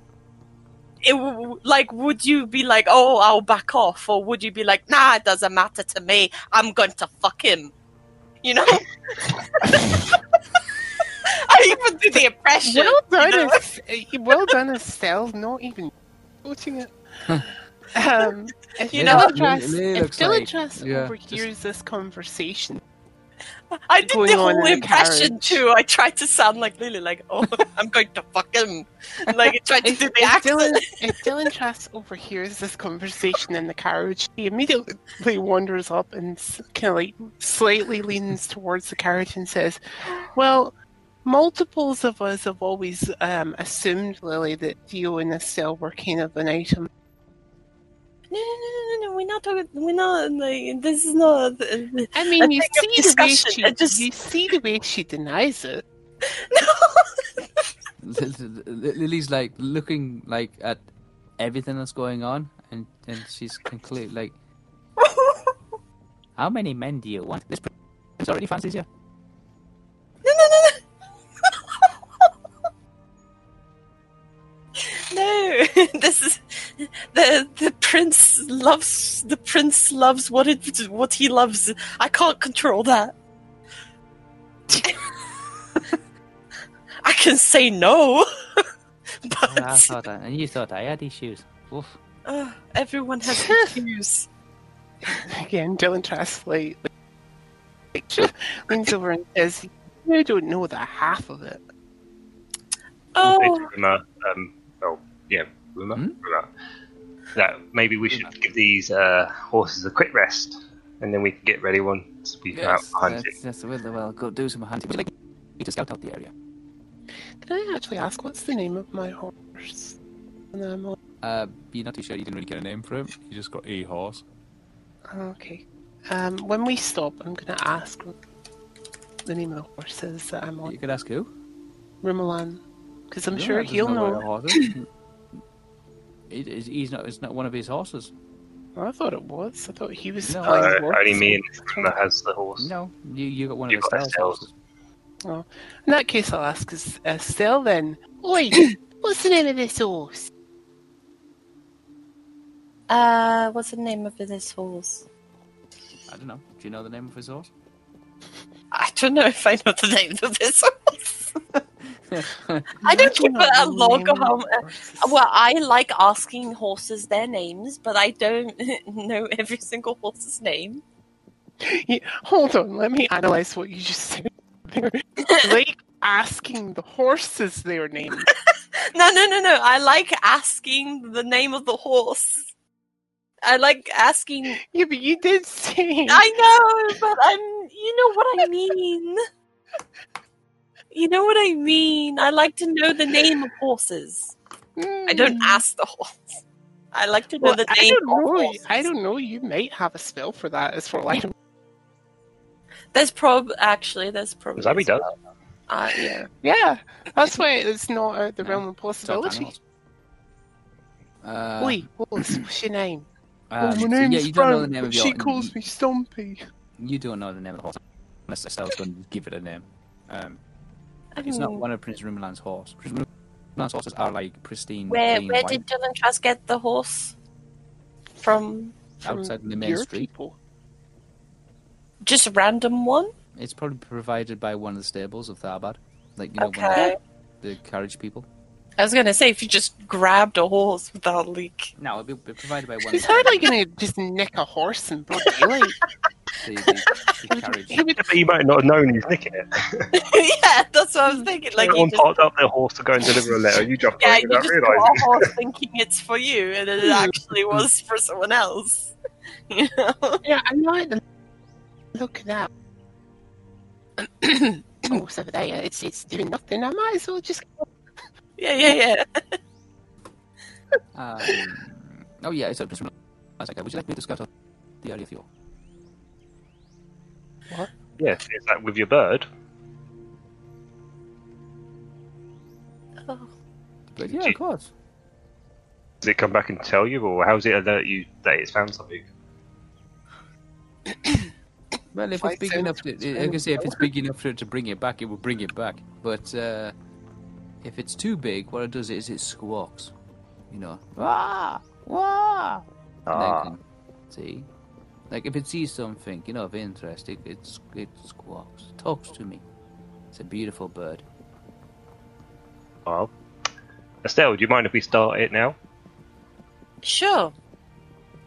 it w- like, would you be like, oh, I'll back off, or would you be like, nah, it doesn't matter to me. I'm going to fuck him. You know. I I even do the impression. Well done, you know? as, uh, well done, Estelle. Not even quoting it. Um, if You you know- know, Lily- Lily if looks like- yeah, overhears this conversation, I did the whole in the impression too. I tried to sound like Lily, like, oh, I'm going to fuck him. Like, I tried to if, do the if accent. Dylan, if Dylan Trask overhears this conversation in the carriage, he immediately wanders up and kind of like slightly leans towards the carriage and says, "Well." Multiples of us have always um, assumed, Lily, that Theo and Estelle were kind of an item No, no, no, no, no. We're not talking. We're not like. This is not. No. I mean, you see the way she I just- you see the way she denies it. No. Lily's like looking like at everything that's going on, and and she's completely like, "How many men do you want? This prince already fancies you." No, no, no, no. No, this is the the prince loves the prince loves what it what he loves. I can't control that. I can say no, but I thought, I, and you thought I had issues. Oof. uh, everyone has issues. Again, Dylan Trask like, like leans over and says, "You don't know the half of it." Oh, Rumor, um, oh, yeah, rumor, Hmm? rumor. That maybe we should give these uh, horses a quick rest, and then we can get ready once we come out Yes, hunting. that's, that's well, well, go do some hunting. Would you like me to scout out the area? Can I actually ask what's the name of my horse? And I'm on- Uh, you're not too sure. You didn't really get a name for him. You just got a horse. Okay. Um, when we stop, I'm going to ask the name of the horses that I'm on. You could ask who. Rumelan. Because I'm No, sure he'll where know. the horse. It is- he's not. It's not one of his horses. I thought it was. I thought he was No. Uh, the horse. only me and Rumor has the horse. No, you you got one You've of got Estelle's Estelle's. horses. In that case, I'll ask is Estelle then. Oi, what's the name of this horse? uh, what's the name of this horse? I don't know. Do you know the name of his horse? I don't know if I know the name of this horse. I don't keep a log of how. Uh, well, I like asking horses their names, but I don't know every single horse's name. Yeah, hold on, let me analyze what you just said. there. like asking the horses their name. No, no, no, no. I like asking the name of the horse. I like asking. Yeah, but you did say. I know, but I'm. You know what I mean. You know what I mean. I like to know the name of horses. I don't ask the horse. I like to know Well, the I name don't of know. horses. I don't know. You might have a spell for that. As for like, There's prob actually there's probably. Zabby does. Uh, yeah. yeah, that's why it's not out the No, realm of possibility. Uh, Oi, what's, what's your name? um, oh, so, my name's yeah, you don't know the name but of she calls me Stumpy. You don't know the name of the horse. Unless Estelle's going to give it a name. Um, it's not one of Prince Rumelan's horse. Prince Rumelan's horses are like pristine, Where clean where white. did Dylan Trask get the horse from? From Outside the main street. people. Just a random one? It's probably provided by one of the stables of Tharbad. Like, you know, one Okay. of the, the carriage people. I was gonna say if you just grabbed a horse without like No, it'll be provided by one He's of the, hardly going to just nick a horse in broad daylight. The, the, the carriage. He would But he might not have known he's nicking it. Yeah, that's what I was thinking. Like you Everyone just parked up their horse to go and deliver a letter. You jump yeah, on it you without just got realising. a horse thinking it's for you and it actually was for someone else. You know? Yeah, I'm not. Look at that. horse over there. It's it's doing nothing. I might as well just. Yeah, yeah, yeah. Um, oh, yeah, it's a Prince Rumelan's. Okay, would you like me to scout out the area for you? Yeah, is that with your bird? Oh. But yeah, of course. Does it come back and tell you, or how does it alert you that it's found something? Well, if it's big enough to, per like I say, if it's big enough for it to bring it back, it will bring it back. But uh, if it's too big, what it does is it squawks. You know, ah, wah. Then Ah. see, like if it sees something, you know, of interest, it it, it squawks, talks to me. It's a beautiful bird. Well, Estelle, do you mind if we start it now? Sure.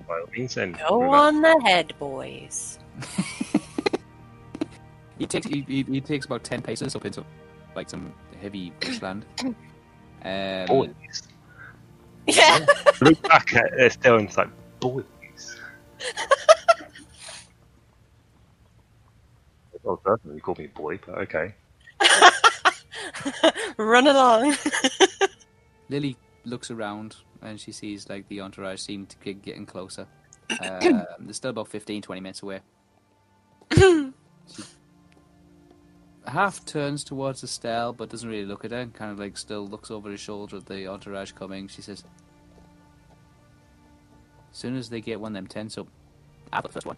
By all means, then. Go Remember- on ahead, boys. He takes he, he, he takes about ten paces up into like some heavy bushland. Um, Boys. Yeah. Look back at Estelle and it's like, boys. well, personally, you call me boy, but okay. Run along. Lily looks around and she sees like the entourage seem to be getting closer. Um, they're still about 15, 20 minutes away. She half turns towards Estelle, but doesn't really look at her. and Kind of like still looks over his shoulder at the entourage coming. She says, "As soon as they get one of them tents up, I'll put the first one."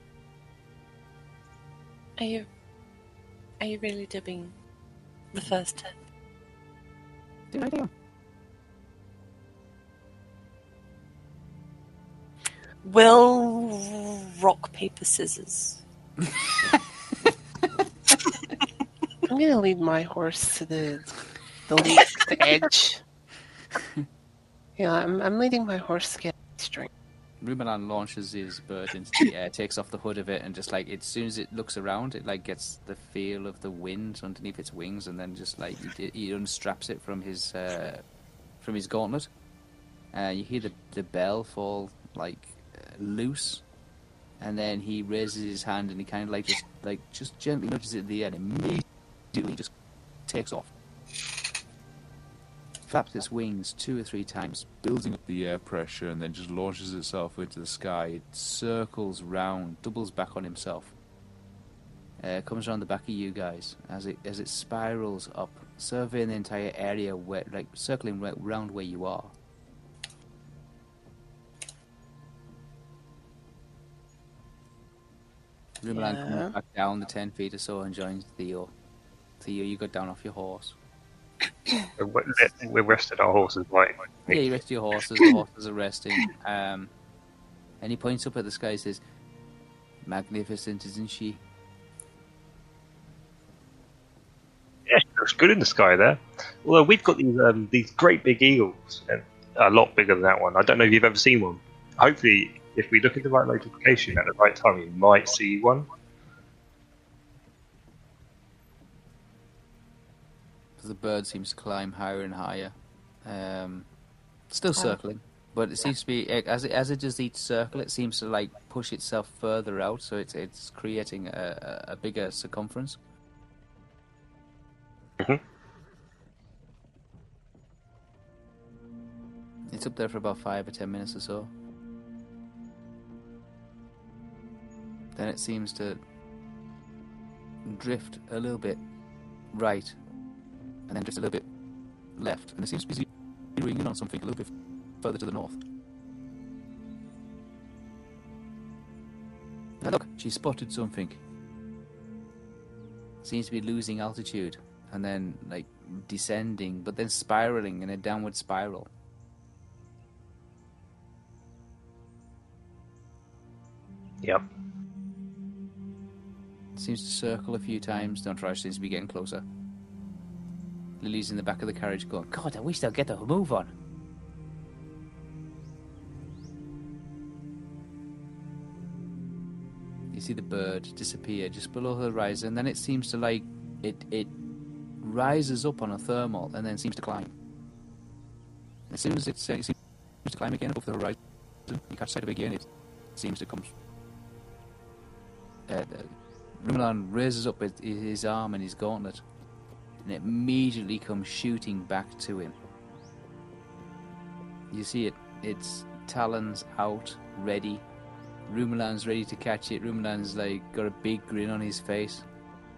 Are you are you really doing the first ten? Do I do? Will rock paper scissors. I'm gonna lead my horse to the the least edge. Yeah, I'm I'm leading my horse to strength. Launches his bird into the air, takes off the hood of it, and just like as soon as it looks around, it like gets the feel of the wind underneath its wings, and then just like he, he unstraps it from his uh, from his gauntlet. Uh, you hear the the bell fall like uh, loose, and then he raises his hand and he kind of like just like just gently nudges it in the and immediately just takes off. Flaps its wings two or three times, Building up the air pressure and then just launches itself into the sky. It circles round, doubles back on himself. Uh, comes around the back of you guys as it as it spirals up, surveying the entire area where, like circling round where you are. Rumelan Yeah. comes back down the ten feet or so and joins Theo. Theo, you got down off your horse. We're, we're our horses, right? Yeah, you rest your horses. The horses are resting. Um, and he points up at the sky. and Says, "Magnificent, isn't she?" Yeah, she looks good in the sky there. Although we've got these um, these great big eagles, and a lot bigger than that one. I don't know if you've ever seen one. Hopefully, if we look at the right location at the right time, we might see one. The bird seems to climb higher and higher. Um, still circling, but it seems to be as it as it does each circle, it seems to like push itself further out, so it's it's creating a, a a bigger circumference. Mhm. It's up there for about five or ten minutes or so. Then it seems to drift a little bit right, and then just a little bit left, and it seems to be zeroing in on something a little bit further to the north. Now look, she spotted something. Seems to be losing altitude, and then like descending, but then spiraling in a downward spiral. Yep. Seems to circle a few times. Don't rush. Seems to be getting closer. Lily's in the back of the carriage, going, "God, I wish they'd get a move on." You see the bird disappear just below the horizon. and Then it seems to like it. It rises up on a thermal and then seems to climb. As soon as it, uh, it seems to climb again above the horizon, you catch sight of it again. It seems to come. Uh, uh, Rumelan raises up his, his arm and his gauntlet, and it immediately comes shooting back to him. You see it, its talons out, ready. Rumelan's ready to catch it. Rumelan's like got a big grin on his face,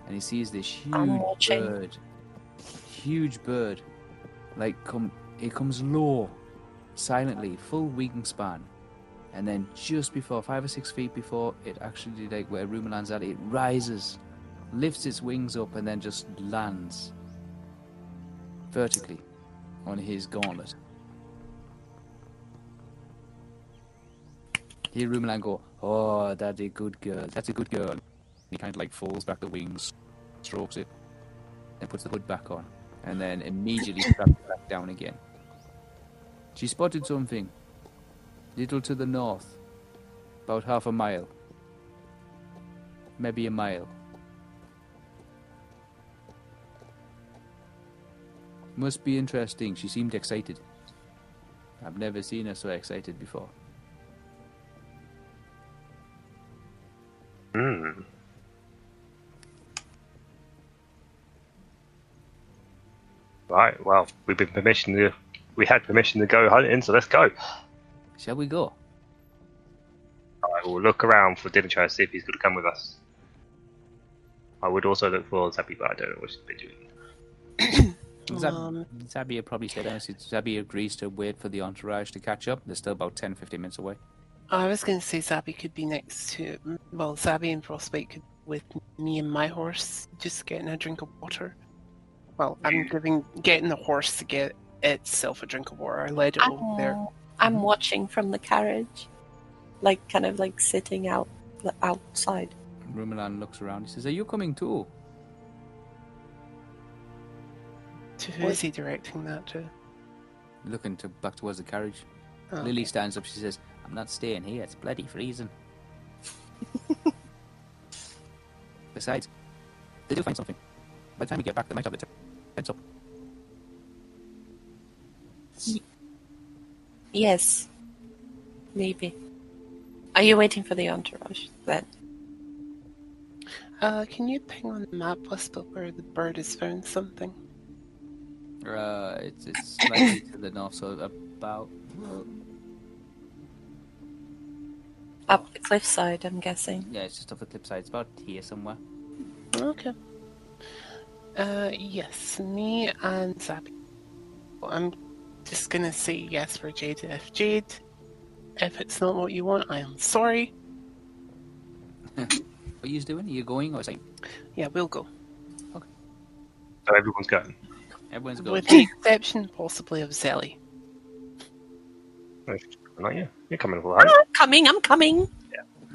and he sees this huge bird, huge bird, like come. It comes low, silently, full wingspan, and then just before five or six feet before it actually like where Rumelan's at, it rises, lifts its wings up, and then just lands vertically on his gauntlet. Hear Rumelan go, "Oh, that's a good girl. That's a good girl." He kind of like folds back the wings, strokes it, and puts the hood back on. and then immediately strapped back down again. She spotted something, little to the north, about half a mile, maybe a mile. Must be interesting. She seemed excited. I've never seen her so excited before. Hmm. Right. Well, we've been permission to. We had permission to go hunting, so let's go. Shall we go? I will look around for dinner try to see if he's going to come with us. I would also look for Zabby, but I don't know what she's been doing. Zab- Um, Zabi probably said that. Zabi agrees to wait for the entourage to catch up. They're still about 10 15 minutes away. I was going to say Zabi could be next to. Well, Zabi and Frostbite could with me and my horse, just getting a drink of water. Well, I'm giving getting the horse to get itself a drink of water. I led it over there. I'm, I'm watching from the carriage, like kind of like sitting out outside. Rumelan looks around. He says, Are you coming too? To who is he directing that to? Looking to back towards the carriage. Oh, Lily stands up. She says, I'm not staying here. It's bloody freezing. Besides, they do find something. By the time we get back, they might have the tents up. Yes, maybe. Are you waiting for the entourage then? Uh, can you ping on the map, Whisper, where the bird has found something? Uh, it's, it's slightly to the north, so about. Up the cliffside, I'm guessing. Yeah, it's just off the cliffside. It's about here somewhere. Okay. Uh, yes, me and Zabi. I'm just gonna say yes for Jade. If Jade, if it's not what you want, I am sorry. What are you doing? Are you going or saying? Yeah, we'll go. Okay. So everyone's going. Everyone's going. With the exception, possibly, of Zelly. Not you. You're coming all right. I'm coming, I'm coming.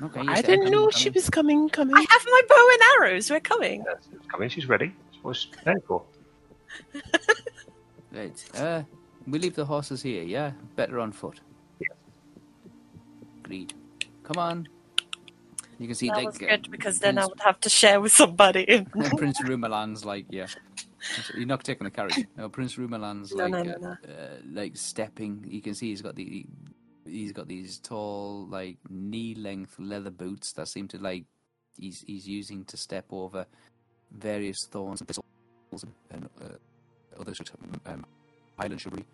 Okay, you I said didn't coming, know coming. she was coming. Coming. I have my bow and arrows, we're coming. Yes, she's coming. She's ready. That's what she's prepared for. Right. Uh, we leave the horses here, yeah? Better on foot. Yeah. Agreed. Come on. You can see, that like, was good because then I would have to share with somebody. Prince Rumelan's like, yeah. You're not taking the carriage. No, Prince Rumelan's No, like, no, uh, no, no. Uh, like stepping. You can see he's got the, he's got these tall, like knee-length leather boots that seem to like, he's he's using to step over various thorns and thistles and uh, other sort of um, island shrubbery.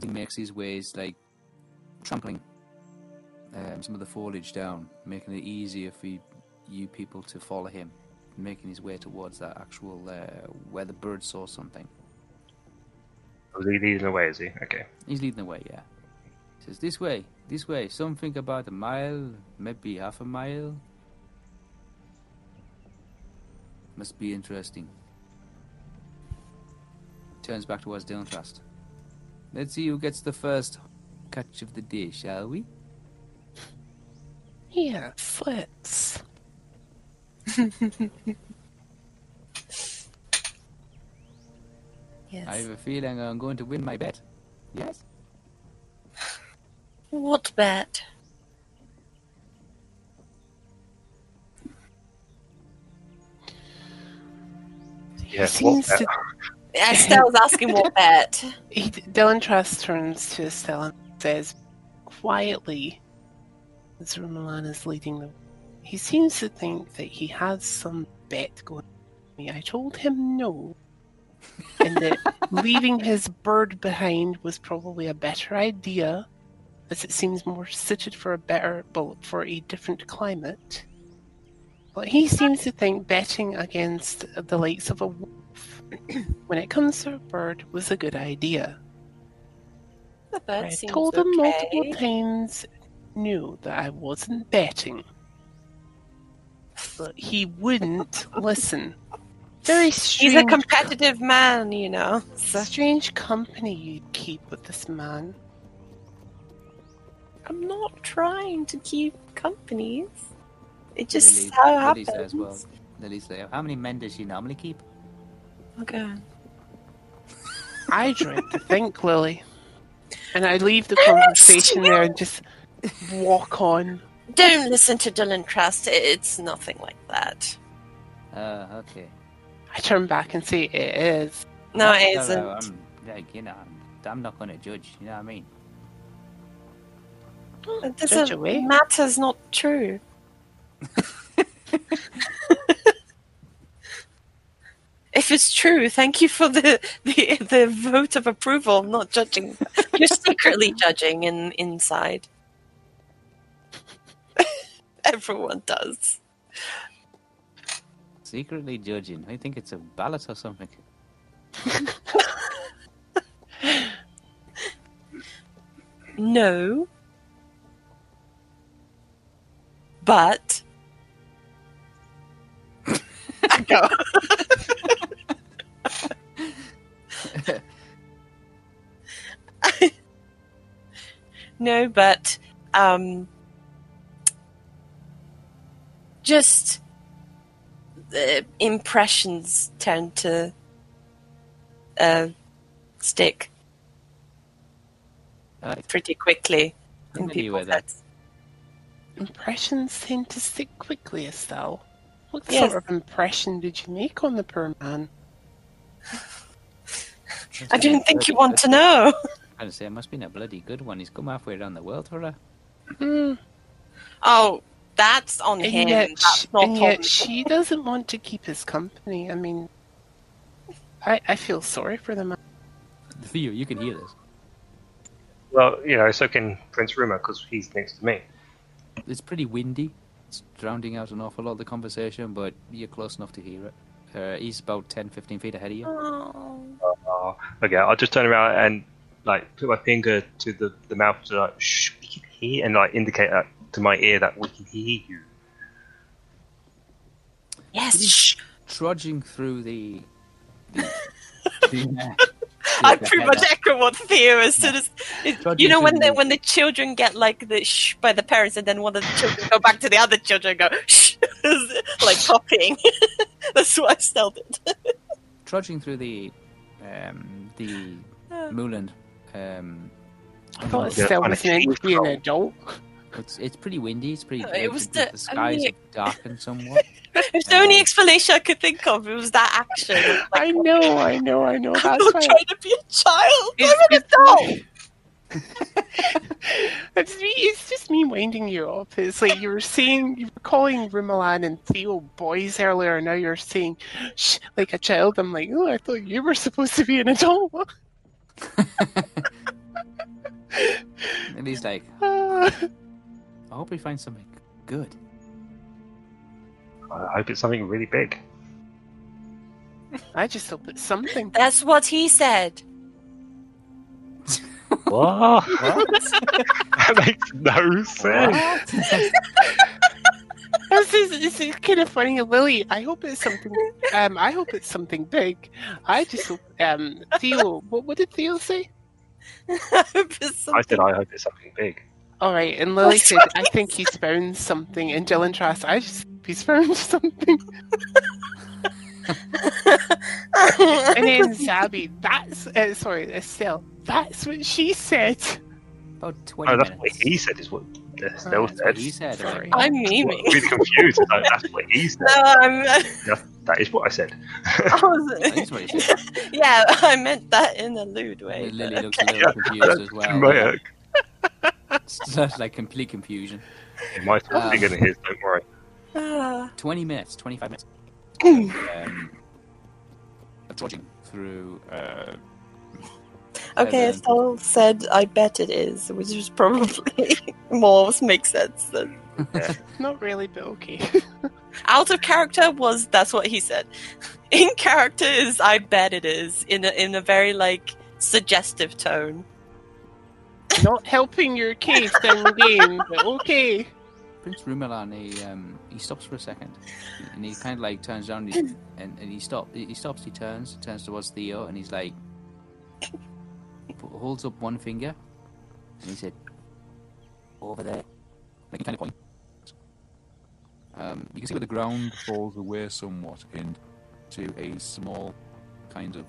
He makes his ways like trampling um, some of the foliage down, making it easier for you, you people to follow him, making his way towards that actual uh, where the bird saw something. Was he leading the way? Is he? Okay. He's leading the way, yeah. He says, This way, this way, something about a mile, maybe half a mile. Must be interesting. Turns back towards Dylan Trask. Let's see who gets the first catch of the day, shall we? Yes, let's. yes. I have a feeling I'm going to win my bet. Yes? What bet? Yes, Yeah. What, seems to. Estelle's asking what bet. He, Dylan Trask turns to Estelle and says quietly, as Rumelan is leading the he seems to think that he has some bet going me. I told him no, and that leaving his bird behind was probably a better idea, as it seems more suited for a better, well, for a different climate. But he seems to think betting against the likes of a wolf, when it comes to a bird, was a good idea. The I seems told him okay. multiple times no that I wasn't betting. But he wouldn't listen. Very strange. He's a competitive man, you know. So strange company you keep with this man. I'm not trying to keep companies. It just Lily- how Lily happens. says, well, Lily says, how many men does she normally keep? Okay. I dread to think, Lily. And I leave the conversation there and just walk on. Don't listen to Dylan Trask. It's nothing like that. Uh, okay. I turn back and say, It is. No, it No, isn't. no, I'm, like, you know, I'm, I'm not going to judge, you know what I mean? It Judge doesn't away. matter's not true. if it's true, thank you for the, the the vote of approval. I'm not judging. You're secretly judging in inside. Everyone does. Secretly judging. I think it's a ballot or something. No. But go. no, but um, just the impressions tend to uh, stick Uh, pretty quickly in familiar people's heads. Impressions tend to stick quickly, Estelle. What Yes. sort of impression did you make on the poor man? I didn't think you want to know. I was say it must have been a bloody good one. He's come halfway around the world for her. Hmm. Oh, that's on And him. yet, That's sh- not and yet she doesn't want to keep his company. I mean, I, I feel sorry for them. man. For you, you can hear this. Well, you know, so can Prince Rumor because he's next to me. It's pretty windy. It's drowning out an awful lot of the conversation, but you're close enough to hear it. Uh, he's about 10, 15 feet ahead of you. Oh. Uh, okay, I'll just turn around and like put my finger to the, the mouth to like shh, we and like indicate that to my ear that we can hear you. Yes. Trudging through the. the, the, uh, I pretty much echo what Theo as soon as it, you know when the the- when the children get like the shh by the parents and then one of the children go back to the other children and go shh like copying. That's what I still did. trudging through the um, the moorland. Um, I thought Yeah, Estelle on a was meant to be an adult. it's it's pretty windy. It's pretty. No, it was the, the- the skies only- have darkened somewhat. It's the only explanation I could think of. It was that action. Like, I know, I know, I know. I'm That's not why. trying to be a child. It's- I'm an adult. It's, me, it's just me winding you up. It's like you were saying, you were calling Rumelan and Theo boys earlier, and now you're saying, shh, like a child. I'm like, oh, I thought you were supposed to be an adult. and he's like. I hope we find something good. I hope it's something really big. I just hope it's something. That's what he said. What? that makes no sense. This is, this is kind of funny, Lily. I hope it's something. Um, I hope it's something big. I just hope. Um, Theo, what, what did Theo say? I I said I hope it's something big. All right, and Lily said, "I think he's found something." And Dylan Trask, I just hope he's found something. And then Zabby, that's uh, sorry, Estelle. That's what she said. About 20 Oh, that's minutes. what he said. Is what Estelle That's what said. he said. Sorry. I'm I'm really confused. It's like, that's what he said. No, I'm. That, that is what I said. I was- That's what he said. yeah, I meant that in a lewd way. Lily but looks okay. a little confused as well. My, It's like complete confusion. my thoughts Um, bigger than his. Don't worry. 20 minutes, 25 minutes. um, trudging through. Uh, Okay, then- Estelle said, I bet it is, which is probably more makes sense than. Not really, but okay. Out of character was that's what he said. In character is I bet it is in a in a very like suggestive tone. Not helping your case in the game, but okay. Prince Rumelan, he um, he stops for a second, and he kind of like turns around and, he- and, and he stop he stops, he turns, turns towards Theo, and he's like, holds up one finger, and he said, "Over there," like he kind of. Um, you can see where the ground falls away somewhat into a small kind of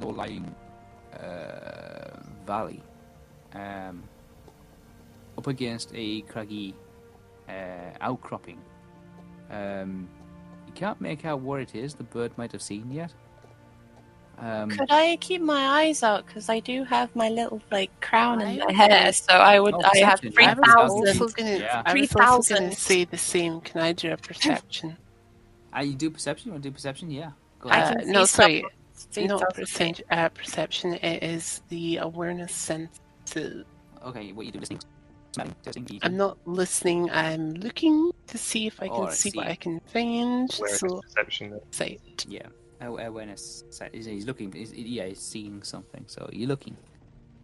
low-lying uh, valley, um, up against a craggy uh, outcropping. Um, you can't make out what it is. The bird might have seen yet. Um, Could I keep my eyes out? Because I do have my little like crown in my hair, so I would. Oh, I have perception. three I I was also thousand. gonna, Yeah. I was also gonna 3,000. say the same. Can I do a perception? ah, you do perception? You want to do perception? Yeah. Go I ahead. Uh, no, see sorry, some- not 3,000 percent, uh, perception. It is the awareness senses. Okay, what you do listening, smelling, testing, eating. I'm not listening. I'm looking to see if I can Oh, I see, what. I can find. Where is so, perception? sight. Yeah. Aw- Awareness. set- He's, he's looking. He's, yeah, he's seeing something. So you're looking.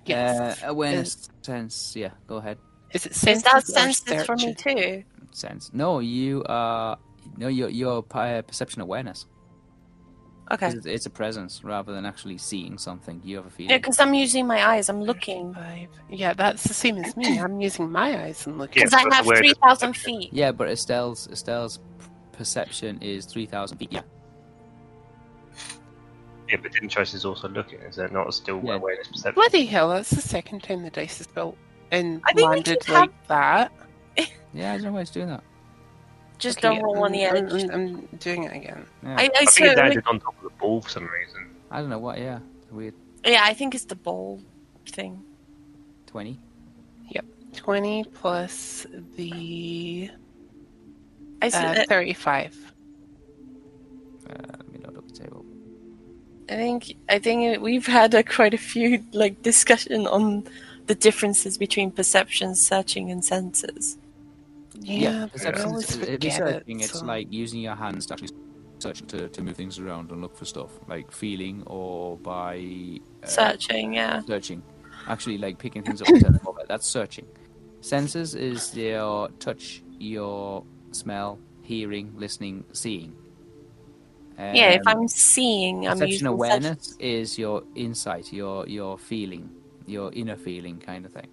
Yes. Uh, awareness sense. Yeah. Go ahead. is it Is senses that or sensitive for me too? Sense. No, you are. No, your your uh, perception awareness. Okay. It's, it's a presence rather than actually seeing something. You have a feeling. Yeah, because I'm using my eyes. I'm looking. Yeah, that's the same as me. I'm using my eyes and looking. Yeah, Because I have three thousand feet. Yeah, but Estelle's Estelle's perception is three thousand feet. Yeah. Yeah, but didn't Tracy's also looking? Is that not still Yeah. awareness perception? Bloody hell! That's the second time the dice is built and I think landed keep like that. Yeah, I don't know why it's doing that. Just Okay, don't roll on the I'm- edge. I'm, I'm doing it again. Yeah. I, I, I think it swear, landed on top of the ball for some reason. I don't know what. Yeah, weird. yeah, I think it's the bowl thing. Twenty. Yep, Twenty plus the I see, uh, thirty-five. Uh, let me load up the table. I think I think we've had a, quite a few like discussion on the differences between perception, searching, and senses. Yeah, but I perception. always If you're forget searching, it. it's so- like using your hands to actually search to, to move things around and look for stuff, like feeling or by uh, Searching, yeah. searching. Actually, like picking things up and turning them over. That's searching. Senses is your touch, your smell, hearing, listening, seeing. Yeah, if Um, I'm seeing, I'm perception using awareness senses. is your insight, your your feeling, your inner feeling kind of thing.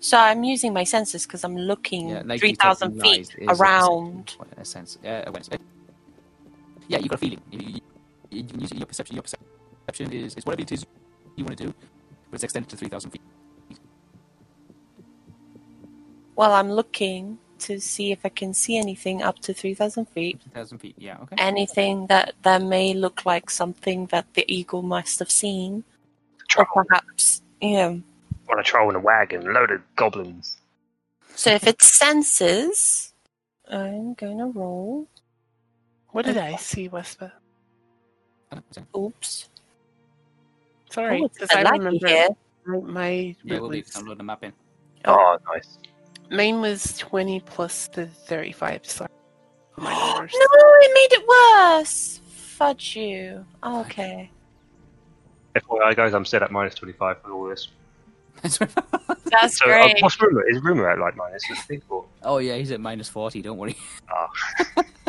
So I'm using my senses because I'm looking Yeah, like three thousand feet around. A sense, uh, awareness. Yeah, you got a feeling. You, you, you, your perception. Your perception is, is whatever it is you want to do, but it's extended to three thousand feet. Well, I'm looking to see if I can see anything up to three thousand feet. Three thousand feet. Yeah. Okay. Anything that that may look like something that the eagle must have seen, or Troll. perhaps yeah. On a troll in a wagon, load of goblins. So if it senses, I'm gonna roll. What did I see, Whisper? Oops. Sorry, Oh, it's because a I bit remember here. my, my Yeah, we'll be was- download the map in. Oh, nice. Mine was twenty plus the thirty-five. Sorry, my no, numbers. it made it worse. Fudge you. Okay. FYI, guys, I'm still at minus 25 for all this. That's So, uh, great. what's Rumour? Is Rumour at like minus 50? Oh yeah, he's at minus forty. Don't worry.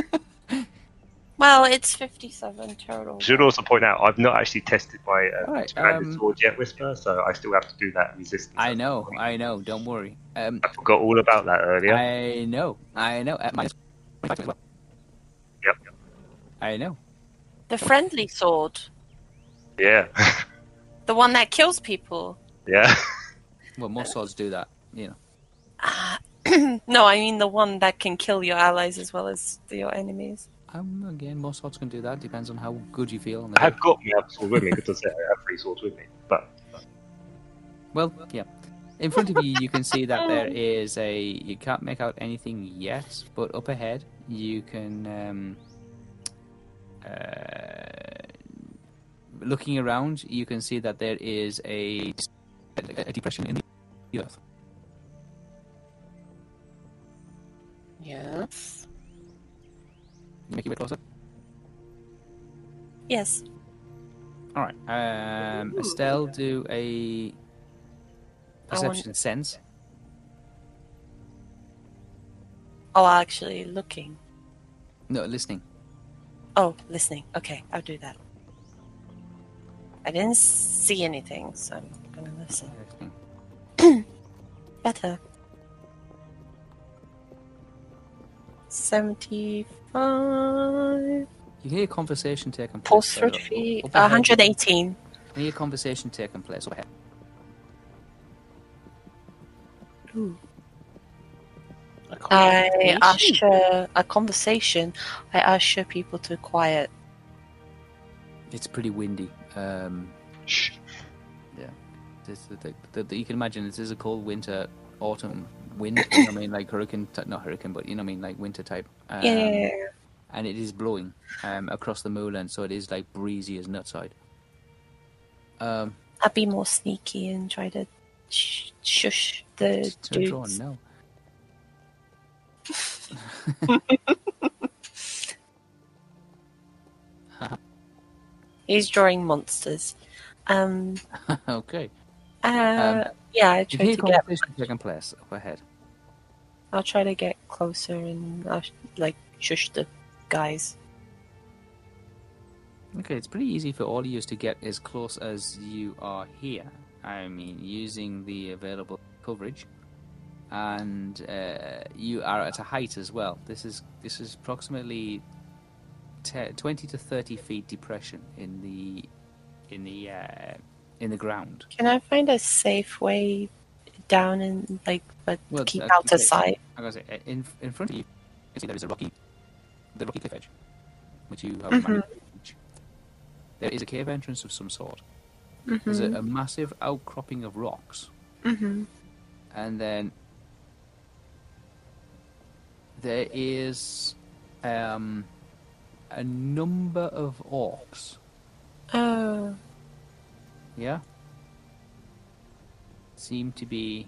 Well, it's 57 total. I should also point out, I've not actually tested my uh, Alright, expanded um, sword yet, Whisper, so I still have to do that resistance. I know. I know. Don't worry. Um, I forgot all about that earlier. I know. I know. At minus 25 as. Yep. I know. The friendly sword. Yeah. The one that kills people. yeah. Well, most swords do that. You know. Ah, no, I mean the one that can kill your allies as well as your enemies. Um, again, most swords can do that. Depends on how good you feel. On I have got my other sword with me because I have three swords with me. But Well, yeah. In front of you, you can see that there is a. You can't make out anything yet, but up ahead, you can. Um, uh, looking around, you can see that there is a, a depression in the earth. Yes. You make your way closer. Yes. All right. Um, Estelle, do a I want- perception sense. Oh, actually looking. No, listening. Oh, listening. Okay, I'll do that. I didn't see anything, so I'm gonna listen. Better. Better. 75. You can hear conversation taking place. Pulse there, thirty feet. 118. You can hear conversation taking place overhead. A I conversation? usher a conversation. I usher people to quiet. It's pretty windy. Um, Shh. this, the, the, the, the- you can imagine this is a cold winter, autumn wind. You know I mean? Like hurricane, not hurricane, but you know what I mean? Like winter type. Um, yeah. And it is blowing um, across the moorland, so it is like breezy as nutside. Um, I'd be more sneaky and try to sh- shush the turn it on dudes. now. He's drawing monsters. Um. okay. Uh. Yeah. I You try can hear to get. taking place up ahead. I'll try to get closer and uh, like shush the guys. Okay, it's pretty easy for all of you to get as close as you are here. I mean, using the available coverage, and uh, you are at a height as well. This is this is approximately te- twenty to thirty feet depression in the in the uh, in the ground. Can I find a safe way down and like, but Well, keep uh, out of sight? I'm gonna say in in front of you, you can see there is a rocky, the rocky cliff edge, which you have Mhm. managed. There is a cave entrance of some sort. There's a, a massive outcropping of rocks, Mm-hmm. and then there is um, a number of orcs. Oh. Yeah, seem to be.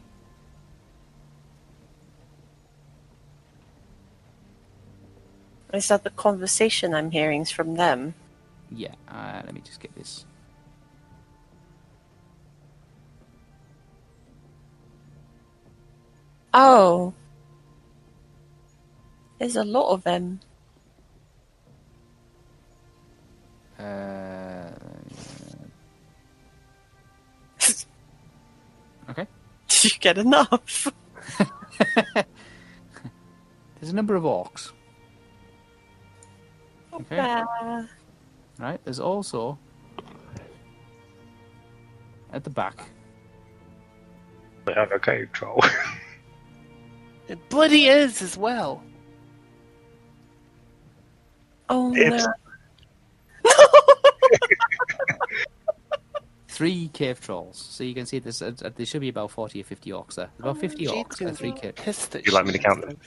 Is that the conversation I'm hearing from them? Yeah, uh, let me just get this. Oh. There's a lot of them. Uh, okay. Did you get enough? There's a number of orcs. Okay. Uh, Right. There's also at the back. They have a cave troll. It bloody is as well. oh It's- no. Three cave trolls. So you can see there's uh, uh, there should be about forty or fifty orcs there. There's about fifty orcs and three be cave. pissed You like me to count them?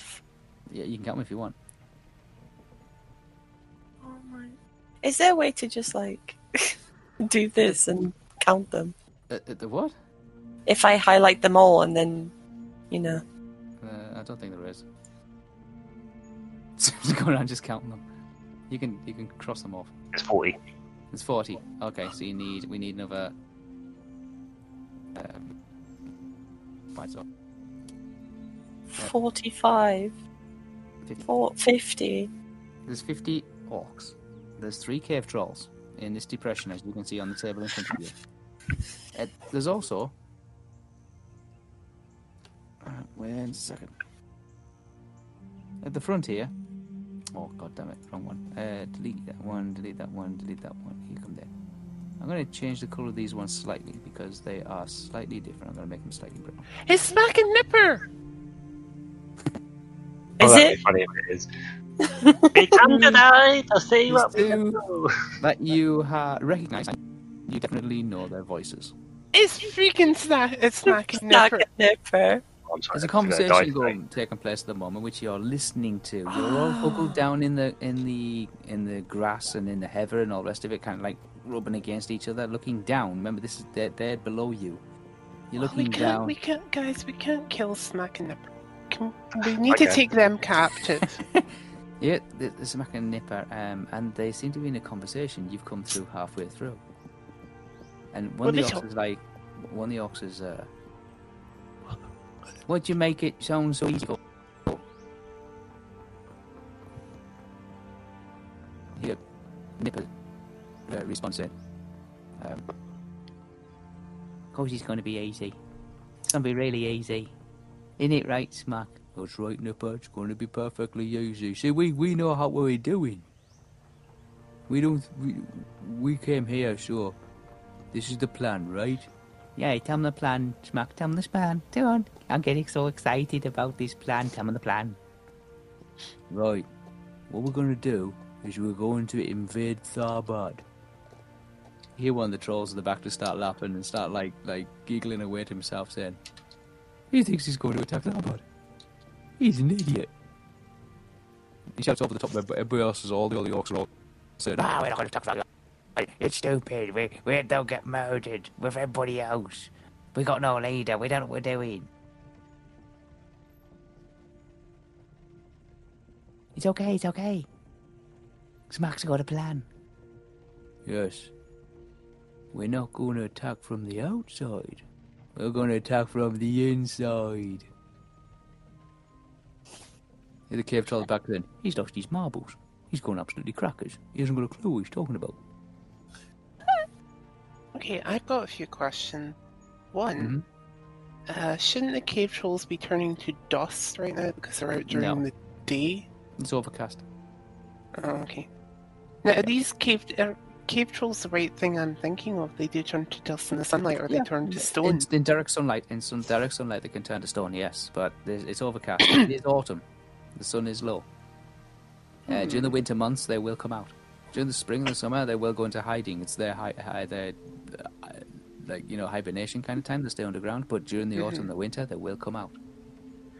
Yeah, you can count them if you want. Oh my. Is there a way to just like do this and count them? Uh, uh, the what? If I highlight them all and then, you know. Uh, I don't think there is. So just go around just counting them. You can you can cross them off. it's 40. It's forty. Okay, so you need we need another. Um, right, so 45. 50. Four, 50. There's 50 orcs. There's three cave trolls in this depression, as you can see on the table in front of you. Uh, there's also. Uh, wait a second. At the front here. Oh, god damn it, wrong one. Uh, delete that one, delete that one, delete that one. Here come there. I'm going to change the colour of these ones slightly because they are slightly different. I'm going to make them slightly brown. It's smacking Nipper! Is oh, that'd it? be funny if it is. we come today to see These what we can do. that you ha- recognise, you definitely know their voices. It's freaking snack. It's smacking Snack Nipper. and nipper. I'm sorry, There's a I'm gonna die conversation going taking place at the moment, which you're listening to. You're all huddled down in the in the in the grass and in the heather and all the rest of it, kind of like rubbing against each other, looking down. Remember, this is they're, they're below you. You're Oh, we can't, down. we can't, guys, we can't kill Smack and Nipper. Can, we need to take them captive. Yeah, th- there's a Mac and Nipper, um, and they seem to be in a conversation. You've come through halfway through, and one Well, of the they orcs don't- is like, one of the orcs is, uh, "Why'd you make it sound so easy?" Here, Nipper uh, responds saying, um, "Course it's going to be easy. It's going to be really easy, isn't it, right, Smack?" That's right, Nipper. It's going to be perfectly easy. See, we, we know how we're doing. We don't. We, we came here, so this is the plan, right? Yeah, tell me the plan, Smack. Tell me the plan. Come on. I'm getting so excited about this plan. Tell me the plan. Right. What we're gonna do is we're going to invade Tharbad. You hear one of the trolls in the back to start laughing and start like like giggling away to himself, saying, "He thinks he's going to attack Tharbad. He's an idiot." He shouts over the top of everybody, everybody else is all the other orcs are all saying, Ah, we're not going to attack about that. It's stupid. We, we don't get murdered with everybody else. We got no leader. We don't know what we're doing. It's okay. It's okay. Smack's got a plan. Yes. We're not going to attack from the outside. We're going to attack from the inside. The cave troll back then. He's lost his marbles. He's gone absolutely crackers. He hasn't got a clue what he's talking about. Okay, I've got a few questions. One, uh, shouldn't the cave trolls be turning to dust right now because they're out during No. the day? It's overcast. Oh, okay. Now, are these cave are cave trolls the right thing I'm thinking of? They do turn to dust in the sunlight, or they turn to stone. In, in direct sunlight, in some direct sunlight, they can turn to stone. Yes, but it's overcast. it is autumn. The sun is low. Uh, during the winter months, they will come out. During the spring and the summer, they will go into hiding. It's their hi- hi- their uh, like you know hibernation kind of time. They stay underground. But during the autumn, and the winter, they will come out.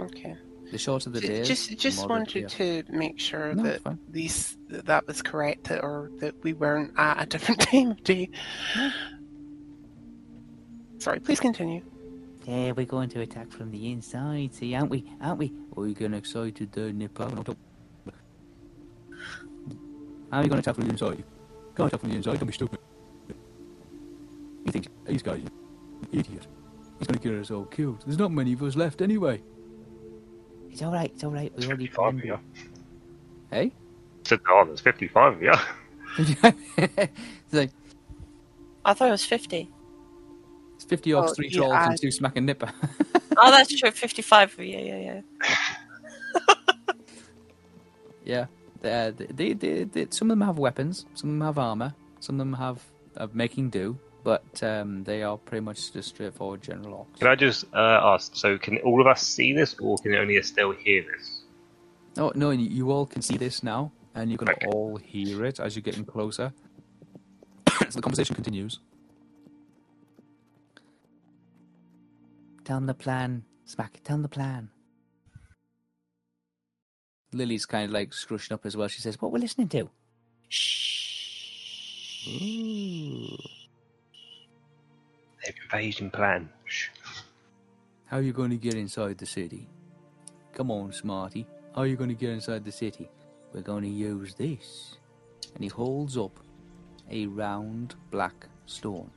Okay. The shorter the Ju- days, just the just wanted to make sure No, that it's fine. these that that was correct, that- or that we weren't at a different time of day. Sorry, please continue. Yeah, we're going to attack from the inside. See, aren't we? Aren't we? Are you getting excited there, Nipper? Not up- How are you going to attack from the inside? Can't attack from the inside, don't be stupid. He thinks, these guys, an idiot. He's going to get us all killed. There's not many of us left anyway. It's all right. It's all right. We already 55 of you. Hey? Said, oh, there's 55 of you. like, I thought it was 50. it's 50 orcs, Oh, 3 trolls, I- and 2 smacking Nipper. Oh, that's true. 55. Yeah, yeah, yeah. yeah. They, they, they, they, some of them have weapons, some of them have armor, some of them have uh, making do, but um, they are pretty much just straightforward general orcs. Can I just uh, ask, so can all of us see this, or can only Estelle hear this? No, no! You, you all can see this now, and you can Okay. all hear it as you're getting closer. so the conversation continues. Tell them the plan. Smack. Tell them the plan. Lily's kind of like scrushing up as well. She says, "What we're listening to?" Shh. Ooh. Their invasion plan. Shh. How are you going to get inside the city? Come on, Smarty. How are you going to get inside the city? We're going to use this. And he holds up a round black stone.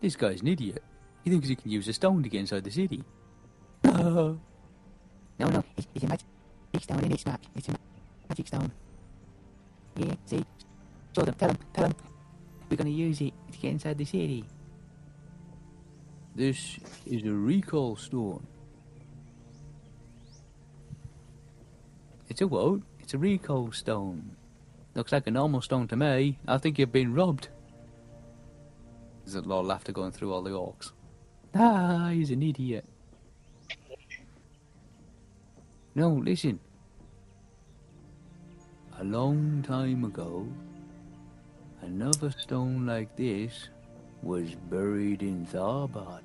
This guy's an idiot. He thinks he can use a stone to get inside the city. No, no. It's, it's a magic stone, and it's Smack. It's a magic stone. Yeah, see? Show them. Tell them. Tell them. We're to use it to get inside the city. This is a recall stone. It's a what? It's a recall stone. Looks like a normal stone to me. I think you've been robbed. There's a lot of laughter going through all the orcs. Ah, he's an idiot. No, listen. A long time ago, another stone like this was buried in Tharbad.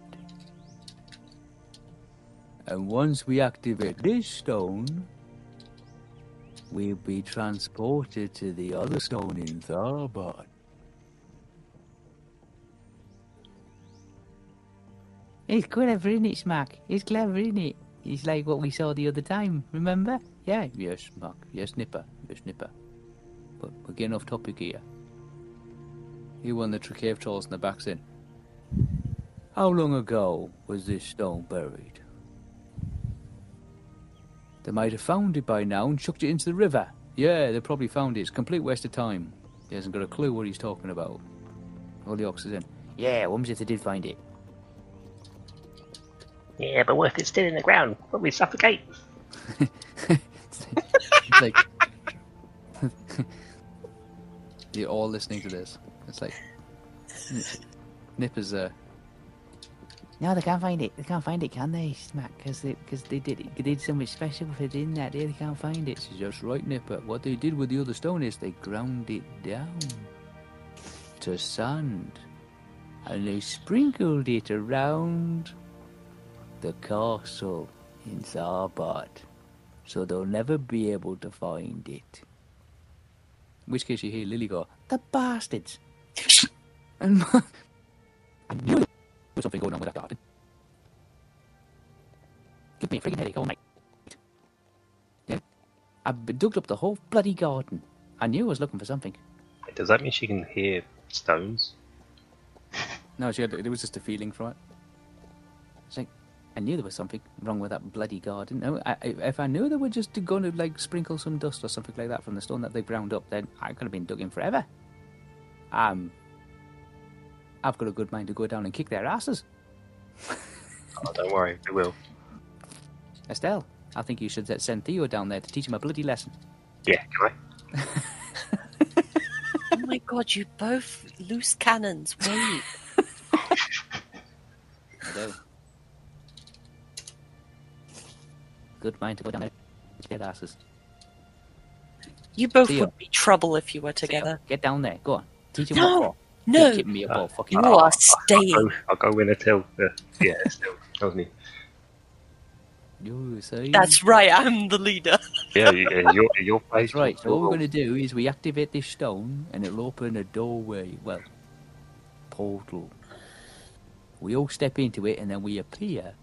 And once we activate this stone, we'll be transported to the other stone in Tharbad. It's clever, isn't it, Smack? It's clever, isn't it? It's like what we saw the other time, remember? Yeah. Yes, Mark. Yes, Nipper. Yes, Nipper. But we're getting off topic here. You won the cave trolls in the back in. How long ago was this stone buried? They might have found it by now and chucked it into the river. Yeah, they probably found it. It's a complete waste of time. He hasn't got a clue what he's talking about. All the oxes in. Yeah, what if they did find it? Yeah, but what if it's still in the ground? Will we suffocate? it's like You're all listening to this. It's like Nip is uh, No, they can't find it. They can't find it, can they, Smack? Because they, cause they did they did something special with it in that. They can't find it. It's just right, Nipper. What they did with the other stone is they ground it down to sand, and they sprinkled it around the castle in Tharbad, so they'll never be able to find it. In which case, you hear Lily go, "The bastards!" and I knew there was something going on with that garden. Give me a friggin' headache all night. Yeah, I've dug up the whole bloody garden. I knew I was looking for something. Does that mean she can hear stones? No, she had, it was just a feeling from it. It's like, I knew there was something wrong with that bloody garden. No, I, I- if I knew they were just going to like sprinkle some dust or something like that from the stone that they ground up, then I could have been dug in forever. Um, I've got a good mind to go down and kick their asses. Oh, don't worry, we will. Estelle, I think you should send Theo down there to teach him a bloody lesson. Yeah, can I? Oh my god, you both loose cannons. Wait. I do. Good mind to go down there and their asses. You both Theo. would be trouble if you were together. Get down there. Go on. Teach him No, what no. Keep me a ball. Fucking You Oh, are I'll staying. go, I'll go in until. Uh, yeah, still. That was me. You say. That's right, I'm the leader. Yeah, yeah, your, your place. That's right. So what we're going to do is we activate this stone, and it'll open a doorway. Well, portal. We all step into it, and then we appear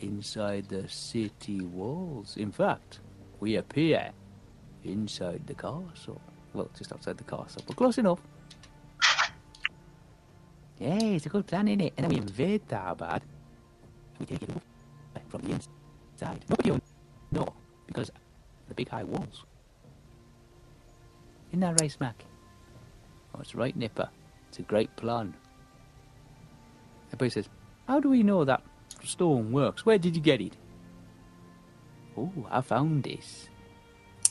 inside the city walls. In fact, we appear inside the castle. Well, just outside the castle, but close enough. Yeah, it's a good plan, innit? And then we invade Tharbad. And we take it over from the inside. Nobody will know because the big high walls. Isn't that right, Smack? Oh, it's right, Nipper. It's a great plan. Everybody says, How do we know that stone works? Where did you get it? Oh, I found this.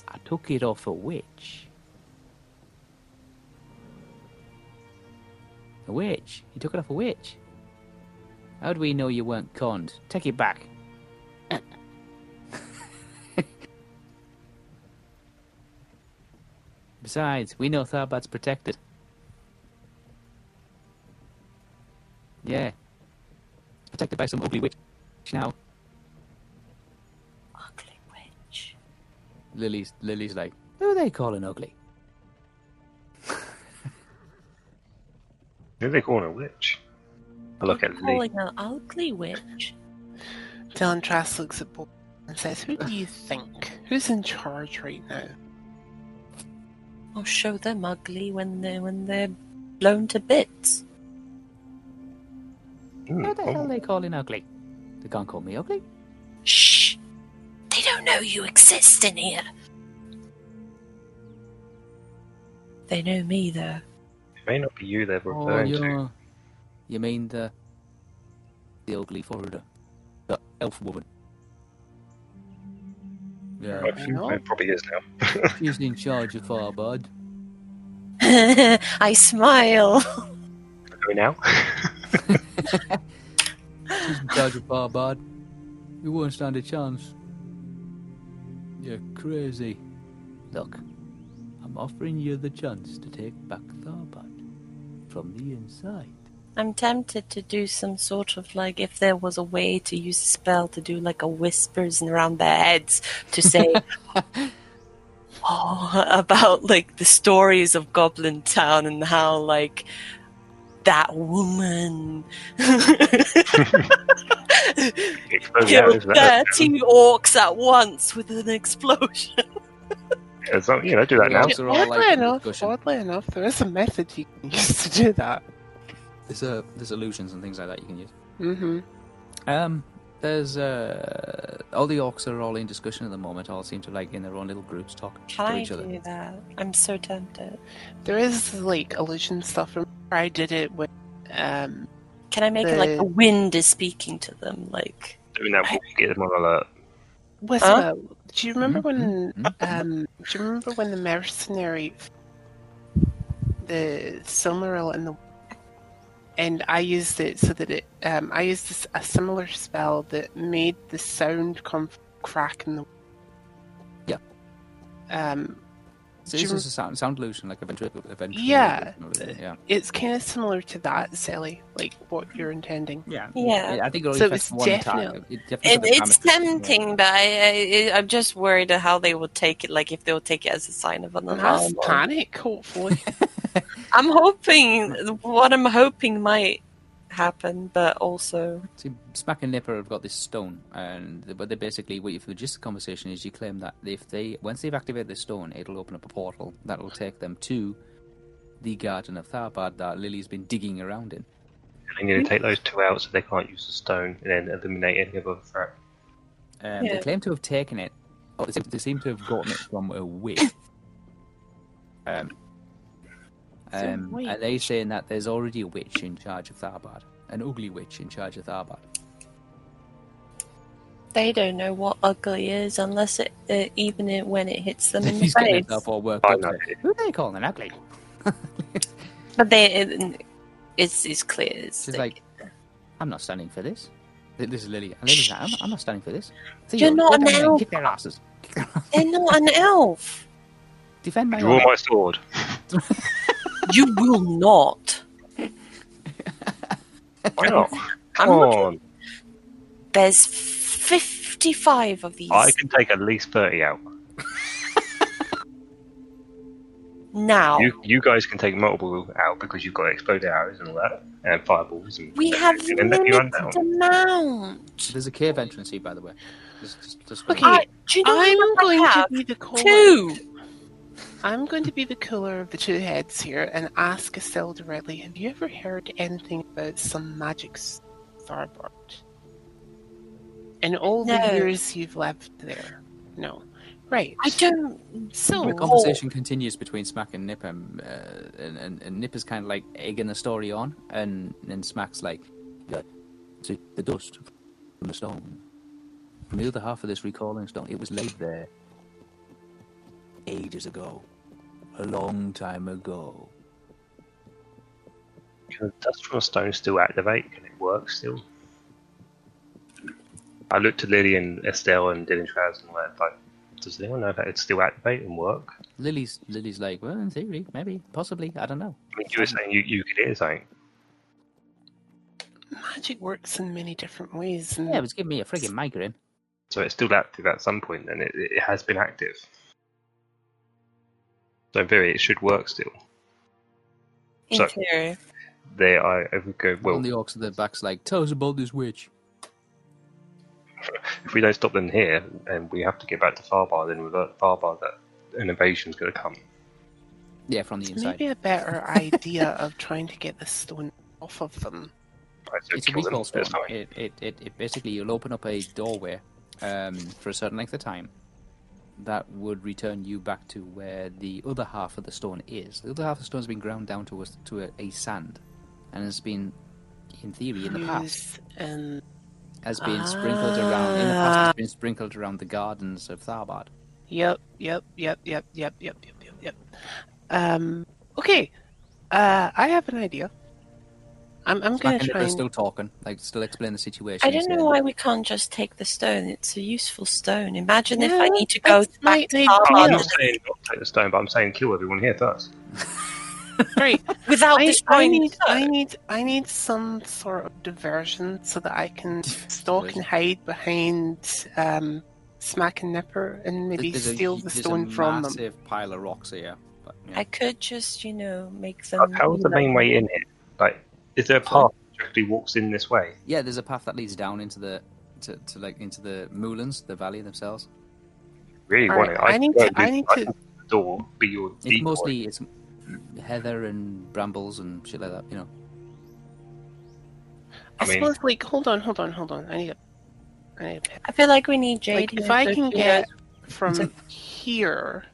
I took it off a witch. A witch? You took it off a witch? How do we know you weren't conned? Take it back. Besides, we know Tharbad's protected. Yeah. Protected by some ugly witch now. Ugly witch. Lily's Lily's like, who are they calling ugly? Who they calling a witch? I look at Lee. Calling an ugly witch. Dylan Trask looks at Bob and says, Who do you think? Who's in charge right now? I'll show them ugly when they when they're blown to bits. Hmm, Who the oh, hell are they calling ugly? They can't call me ugly. Shh! They don't know you exist in here. They know me though. It may not be you they're Oh, referring to. you you mean the the ugly foreigner, the elf woman? Yeah, Right, It probably is now. she's in charge of Tharbad. I smile. Go now. She's in charge of Tharbad. You won't stand a chance. You're crazy. Look, I'm offering you the chance to take back Tharbad from the inside. I'm tempted to do some sort of like if there was a way to use a spell to do like a whispers around their heads to say oh, about like the stories of Goblin Town and how like that woman Exploding out, killed is that- thirty orcs at once with an explosion. Yeah, so, you know, do that Yeah. now. Those are all Oddly like enough, discussion. oddly enough, there is a method you can use to do that. There's uh, there's illusions and things like that you can use. Mm-hmm. Um, there's uh, all the orcs are all in discussion at the moment. All seem to like in their own little groups talking Can to I each other. do that? I'm so tempted. There is like illusion stuff. Remember I did it with um Can I make it like The- the wind is speaking to them? Like Doing that will get them on alert. Whisper. Do you remember Mhm, when mhm, mhm. um do you remember when the mercenary the Silmaril in the and I used it so that it um, I used this, a similar spell that made the sound come from crack in the Yeah. Um, So Do you it's just a sound, sound illusion, like a ventri- a Yeah. yeah. it's kind of similar to that, Sally, like what you're intending. Yeah. Yeah. I think it only So affects it's one definitely- target. It definitely It, it's damage. tempting, but I, I, I'm just worried at how they will take it. Like if they'll take it as a sign of an Mass alarm. panic, hopefully. I'm hoping what I'm hoping might happen, but also See, Smack and Nipper have got this stone, and but they basically, what you, the gist of the conversation is you claim that if they, once they've activated the stone, it'll open up a portal that will take them to the Garden of Tharbad that Lily's been digging around in. They need to take those two out so they can't use the stone and then eliminate any other threat. Um, Yeah. They claim to have taken it. Oh, they seem, they seem to have gotten it from a witch. um, um, witch. and they saying that there's already a witch in charge of Tharbad, an ugly witch in charge of Tharbad. they don't know what ugly is unless it, uh, even it, when it hits them in the He's getting face. himself all worked up. Who are they calling an ugly? But they, it, it's it's clear. It's She's the- like, I'm not standing for this. This is Lily. And Lily's like, I'm not, I'm not standing for this. Theo, You're not go an down elf. Kick their asses. Kick their they're not an elf. Defend my Draw honor. my sword. You will not. Why not? I'm Come looking- on. There's 55 of these I can take at least 30 out. now. You you guys can take multiple out because you've got exploded arrows and all that, and fireballs. And we have and then you run limited amount. There's a cave entrance here, by the way. Just, just, just Okay, I, do you know I'm what I going to have? be the cooler. Two. I'm going to be the cooler of the two heads here and ask Estelle directly. Have you ever heard anything about some magic starboard? In all No. the years you've lived there, no. Right. I don't. So The conversation continues between Smack and Nip, and, uh, and, and, and Nip is kind of like egging the story on, and then Smack's like, yeah, see, the dust from the stone, from the other half of this recalling stone, it was laid there ages ago, a long time ago. Can the dust from a stone still activate? Can it work still? I looked at Lily and Estelle and Dylan Trask and went like, does anyone know if that would still activate and work? Lily's Lily's like, well, in theory, maybe, possibly, I don't know. I mean, you were saying you, you could hear something. magic works in many different ways. And Yeah, it was giving me a friggin' migraine. So it's still active at some point, and it, it has been active. So in theory, it should work still. In So- theory. There, I, I would go. Well, Well, the orcs at their back's like, tell us about this witch. if we don't stop them here, and we have to get back to Tharbad, then without Tharbad, that an invasion's going to come. Yeah, from the it's inside. maybe a better idea of trying to get the stone off of them. Right, so it's a kill them. recall stone. It, it, it, it basically you'll open up a doorway um, for a certain length of time that would return you back to where the other half of the stone is. The other half of the stone has been ground down to a, to a, a sand, and has been, in theory, in the past, and has been sprinkled around. In the past, Ah. has been sprinkled around the gardens of Tharbad. Yep, yep, yep, yep, yep, yep, yep, yep, yep. Um, okay. Uh, I have an idea. I'm, I'm Smack gonna try and still talking, like still explain the situation. I don't know why we can't just take the stone. It's a useful stone. Imagine if I need to go back to idea. I'm not saying not take the stone, but I'm saying kill everyone here first. right. without I, I destroying the need, I need, I need some sort of diversion so that I can stalk and hide behind um, Smack and Nipper and maybe There's a- steal the there's a stone from them. massive pile of rocks here. But, yeah. I could just, you know, make them. Like, how's the main way in here? Like, is there a path that actually walks in this way? Yeah, there's a path that leads down into the to, to like into the moulins, the valley themselves. Really want right, it? I need can to- I need to- do door be your It's decoy. mostly it's heather and brambles and shit like that. You know, I, I mean- suppose, like, hold on, hold on, hold on. I need a, I need a pen. I feel like we need Jade. Like, if I can get knows- from here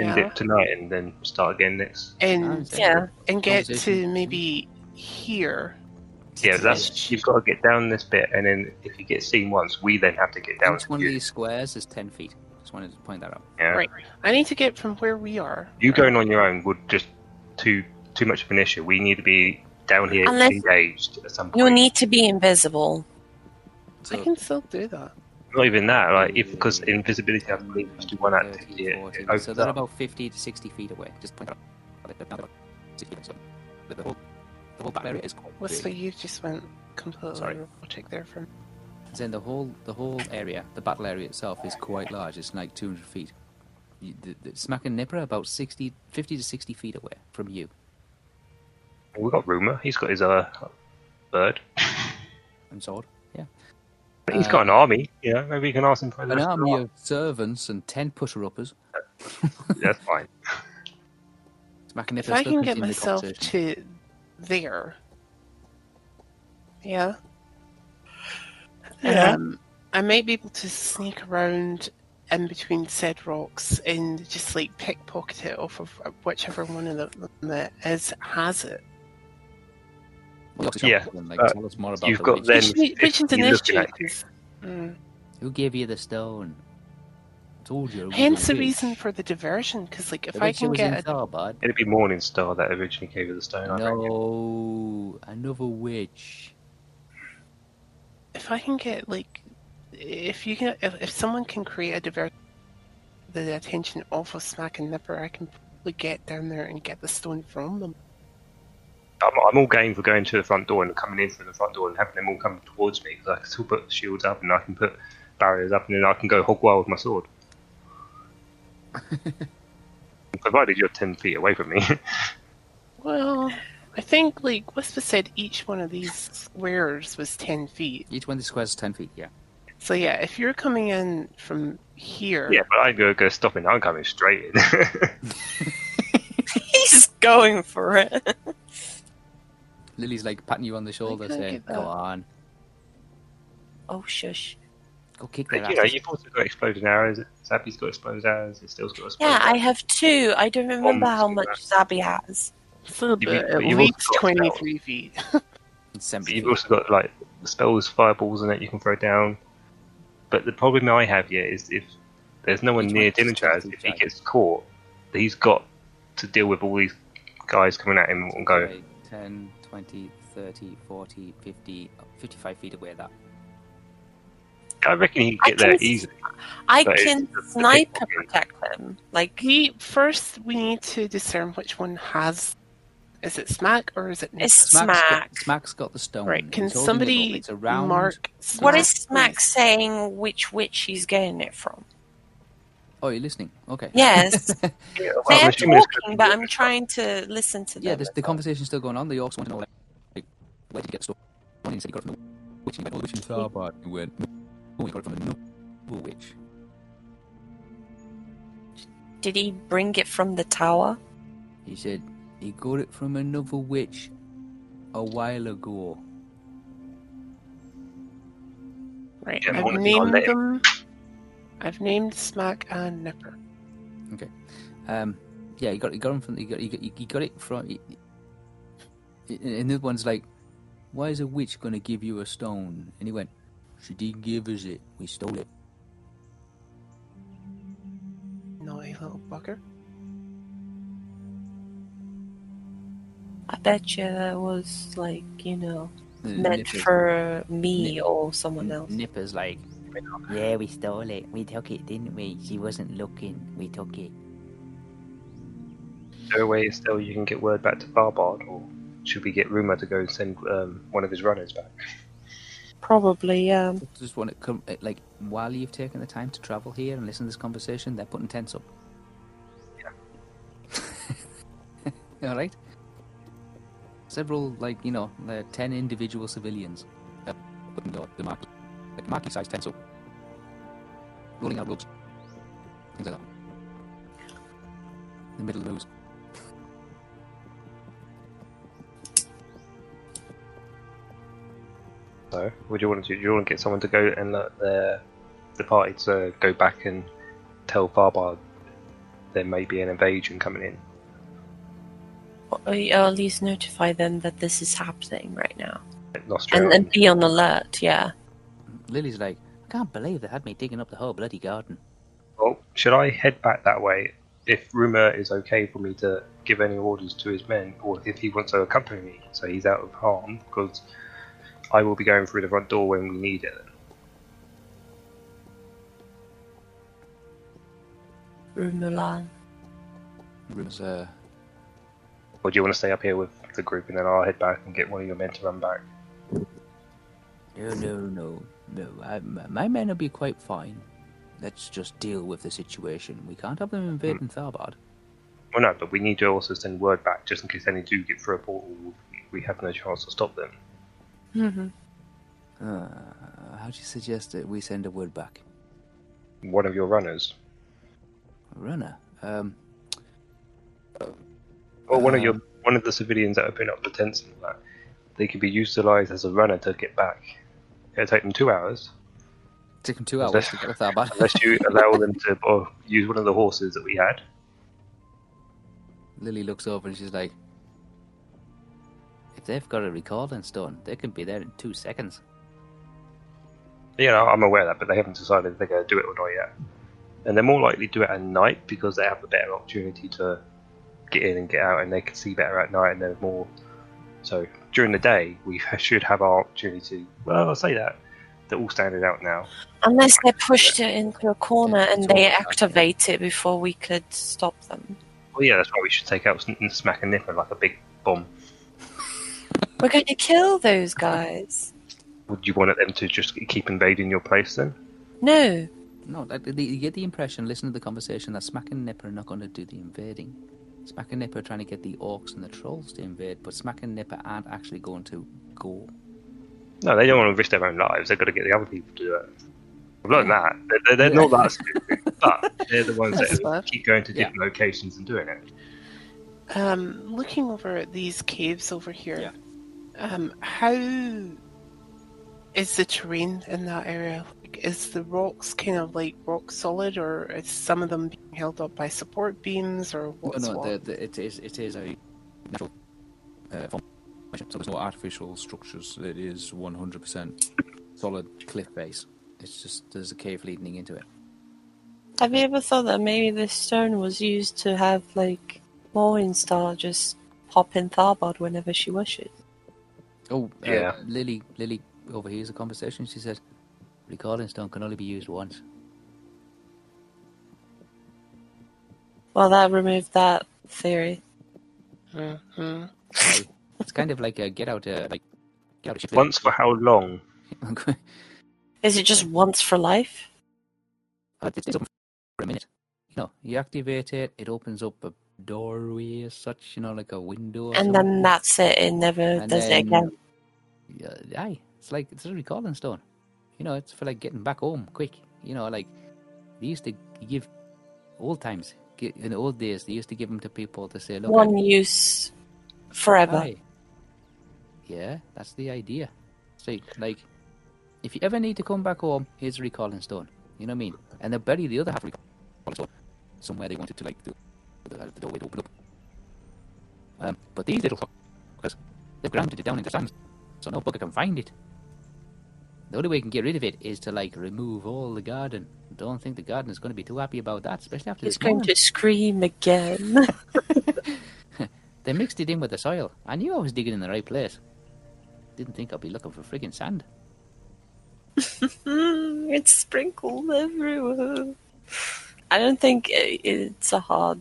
end Yeah. it tonight and then start again next. and Yeah. and get to maybe here. Yeah, that's you've got to get down this bit, and then if you get seen once, we then have to get down each to one of you. these squares is ten feet. Just wanted to point that out. Yeah. Right. I need to get from where we are. You going on your own would just too too much of an issue. We need to be down here Unless- engaged at some point. You'll need to be invisible. I can still do that. Not even that, like if because invisibility, I believe, is to one 30, activity. It, 40. it opens So they're up. about 50 to 60 feet away. Just point out. The, the whole, the area is quite What's big. the you just went completely Sorry. robotic there from Then the whole the whole area, the battle area itself, is quite large. It's like 200 feet. You, the, the Smack and Nipper are about 60, 50 to 60 feet away from you. We got Rumor. He's got his uh bird. And sword. Yeah. But he's Uh, got an army. Yeah, maybe we can ask him for An rest of the army of servants and 10 pusher uppers. That's fine. Smack and If I can get myself to there, yeah, Yeah. um, I might be able to sneak around in between said rocks and just like pickpocket it off of whichever one of them that is has it. Well, Yeah, then, like, uh, tell us more about you've the got witch. then- Which, which is an issue. mm. Who gave you the stone? Told you. Hence the reason for the diversion, because like if I can get in a Thor, bud. It'd be Morning Star that originally gave her the stone. I. No, another witch. if I can get like if you can if, if someone can create a divert the attention off of Smack and Nipper, I can probably get down there and get the stone from them. I'm, I'm all game for going to the front door and coming in through the front door and having them all come towards me because I can still put shields up and I can put barriers up and then I can go hog wild with my sword. Provided you're 10 feet away from me. Well, I think like Whisper said each one of these squares was ten feet. Each one of the squares is ten feet. Yeah. So yeah, if you're coming in from here, yeah, but I'm going go, go stopping. I'm coming straight in. He's going for it. Lily's like patting you on the shoulder, can't saying, "Go on, Oh shush. Go kick their But, You know, you've also got exploding arrows. Zabby's got exploded arrows. It still's got exploded Yeah, I have two. I don't remember how Bombs, much Zabby has. so You've- at you've least also got spells. twenty-three feet. But you've also got like spells, fireballs, and that you can throw down. But the problem I have here is if there's no one Each near one is Dillinchaz, 20 if he gets caught, he's got to deal with all these guys coming at him and go. Okay, 10, 20, 30, 40, 50, 55 feet away. That. I reckon he'd get there easily. I But it's can the- the sniper protect him. Like We first we need to discern which one has. Is it Smack or is it Nipper? it's Smack's Smack. Got, Smack's got the stone. Right? Can He's holding it up. somebody It's a round. mark? What is Smack, Smack saying? Which witch he's getting it from? Oh, you're listening. Okay. Yes, Yeah, well, they're I'm assuming talking, but I'm trying to listen to them. Yeah, this, the conversation's still going on. They also want to know, like, like where did you get the stone? And he said he got from the witch. And he went, oh, the witch in Tharbad. And he went, oh, he got it from another witch. Did he bring it from the tower? He said he got it from another witch a while ago. Right. I've one of them named them. I've named Smack and Nipper. Okay. Um, yeah, he got he got him from he got he got, he got it from. He, he- and the other one's like, "Why is a witch going to give you a stone?" And he went, "She didn't give us it. We stole it." Naughty little bugger. I bet you that was like you know And meant Nipper's- for me Nip- or someone else. Nipper's like, Yeah, we stole it. We took it, didn't we? She wasn't looking. We took it. Is there a way still you can get word back to Tharbad, or should we get Rumor to go and send um, one of his runners back? Probably, um, just want to come uh, like while you've taken the time to travel here and listen to this conversation, they're putting tents up. Yeah. All right. Several, like you know, uh, ten individual civilians uh, putting the, the mark, like marquee-sized tents up, rolling out ropes, things like that. In the middle of the woods. So, what do you want to do? Do you want to get someone to go and let the the party to go back and tell Tharbad there may be an invasion coming in? or at least notify them that this is happening right now, Nostriel. and, and be on alert. Yeah. Lily's like, I can't believe they had me digging up the whole bloody garden. Well, should I head back that way if Rumor is okay for me to give any orders to his men, or if he wants to accompany me, so he's out of harm, because I will be going through the front door when we need it. Rumelan. Rumors, uh, Or do you want to stay up here with the group and then I'll head back and get one of your men to run back? no, no, no, no. I, my my men will be quite fine. Let's just deal with the situation. We can't have them invading Tharbad. Well, no, but we need to also send word back just in case any do get through a portal. We have no chance to stop them. Hmm Uh, how do you suggest that we send a word back? One of your runners, Runner. Um, or one of your Um, one of the civilians that open up the tents and all that, they could be utilised as a runner to get back. It'll take them two hours, take them two hours Unless- to get to Tharbad. unless you allow them to or use one of the horses that we had. Lily looks over and she's like, if they've got a recalling stone, they can be there in two seconds. Yeah, I'm aware of that, but they haven't decided if they're going to do it or not yet. And they're more likely to do it at night because they have a better opportunity to get in and get out, and they can see better at night, and they're more. So during the day, we should have our opportunity. Well, I'll say that they're all standing out now. Unless they pushed it into a corner Yeah, and they activate it before we could stop them. Well, yeah, that's why we should take out Sn- Smack and Nipper like a big bomb. We're going to kill those guys. Would you want them to just keep invading your place then? No. No, you get the impression, listen to the conversation, that Smack and Nipper are not going to do the invading. Smack and Nipper are trying to get the orcs and the trolls to invade, but Smack and Nipper aren't actually going to go. No, they don't want to risk their own lives. They've got to get the other people to do it. I've learned that. They're, they're, they're not that stupid, but they're the ones That's that fair. keep going to Yeah. different locations and doing it. Um, looking over at these caves over here, um, how is the terrain in that area? Like, is the rocks kind of like rock solid, or is some of them being held up by support beams, or what's no, no, what? the, the, it is it is a natural uh, formation, so there's no artificial structures. It is 100% solid cliff base. It's just there's a cave leading into it. Have you ever thought that maybe this stone was used to have, like, Maureen Star just pop in Tharbad whenever she wishes? Oh, uh, Yeah. Lily, Lily overhears the conversation. She said, "Recalling stone can only be used once." Well, that removed that theory. Mhm. Like, it's kind of like a get out, uh, like get out of shit. Once for how long? Is it just once for life? Uh, it stays open for a minute. You know, you activate it, it opens up a doorway as such. You know, like a window. Or And something. then that's it. It never And does it again. Yeah, aye, it's like it's a recalling stone. You know, it's for like getting back home quick. You know, like they used to give old times in the old days. They used to give them to people to say, "Look, One use forever. Aye. Yeah, that's the idea. So, like, if you ever need to come back home, here's a recalling stone. You know what I mean? And they'll bury the other half of recalling stone somewhere they wanted to, like, do the, doorway to open up. Um, but these little fuckers, they've grounded it down in the sand, so no bugger can find it. The only way you can get rid of it is to, like, remove all the garden. Don't think the garden is going to be too happy about that, especially after this going morning. to scream again. They mixed it in with the soil. I knew I was digging in the right place. Didn't think I'd be looking for friggin' sand. It's sprinkled everywhere. I don't think it's a hard.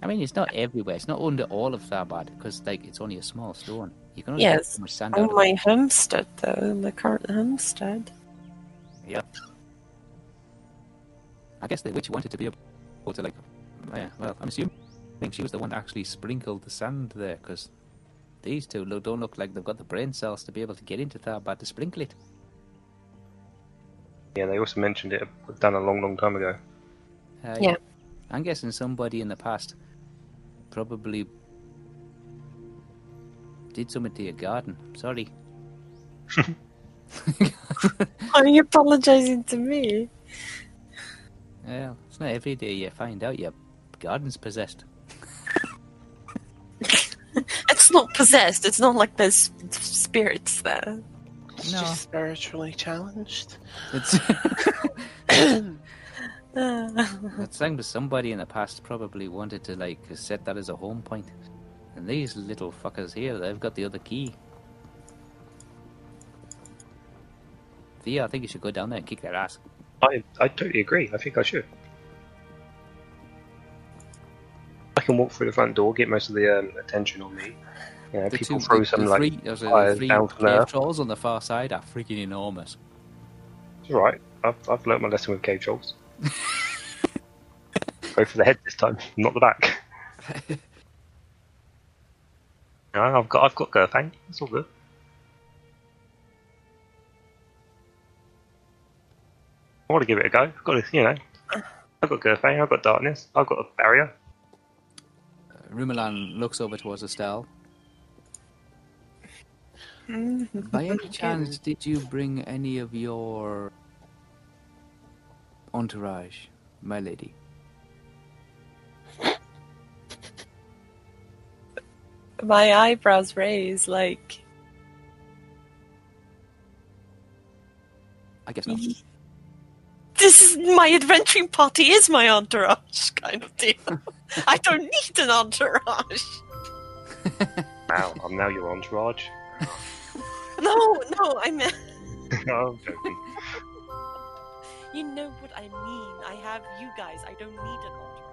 I mean, it's not everywhere. It's not under all of Tharbad because, like, it's only a small stone. You can only get Yes, so much sand On my homestead, though, my current homestead. Yep. I guess the witch wanted to be able to, like, yeah. Well, I'm assuming I think she was the one that actually sprinkled the sand there because these two look, don't look like they've got the brain cells to be able to get into Tharbad to sprinkle it. Yeah, they also mentioned it done a long, long time ago. Uh, Yeah. I'm guessing somebody in the past probably did something to your garden. Sorry. Are you apologizing to me? Well, it's not every day you find out your garden's possessed. It's not possessed. It's not like there's spirits there. It's No. just spiritually challenged. It's That sounds somebody in the past probably wanted to like set that as a home point. And these little fuckers here, they've got the other key. Thea, I think you should go down there and kick their ass. I, I totally agree. I think I should. I can walk through the front door, get most of the um, attention on me. You know, The people two- throw the- some the like three, fires three down from cave there. trolls on the far side are freaking enormous. It's all right. I've, I've learnt my lesson with cave trolls. Go for the head this time, not the back. no, I've got I've got Gerfang. It's all good. I want to give it a go. I've got to, you know, I've got Gerfang. I've got darkness. I've got a barrier. Uh, Rumelan looks over towards Estelle. By any chance, did you bring any of your entourage, my lady? My eyebrows raise like I guess not. this is my adventuring party is my entourage kind of deal. I don't need an entourage. Wow, I'm now your entourage. No, no, I mean no, I'm joking. You know what I mean. I have you guys. I don't need an entourage.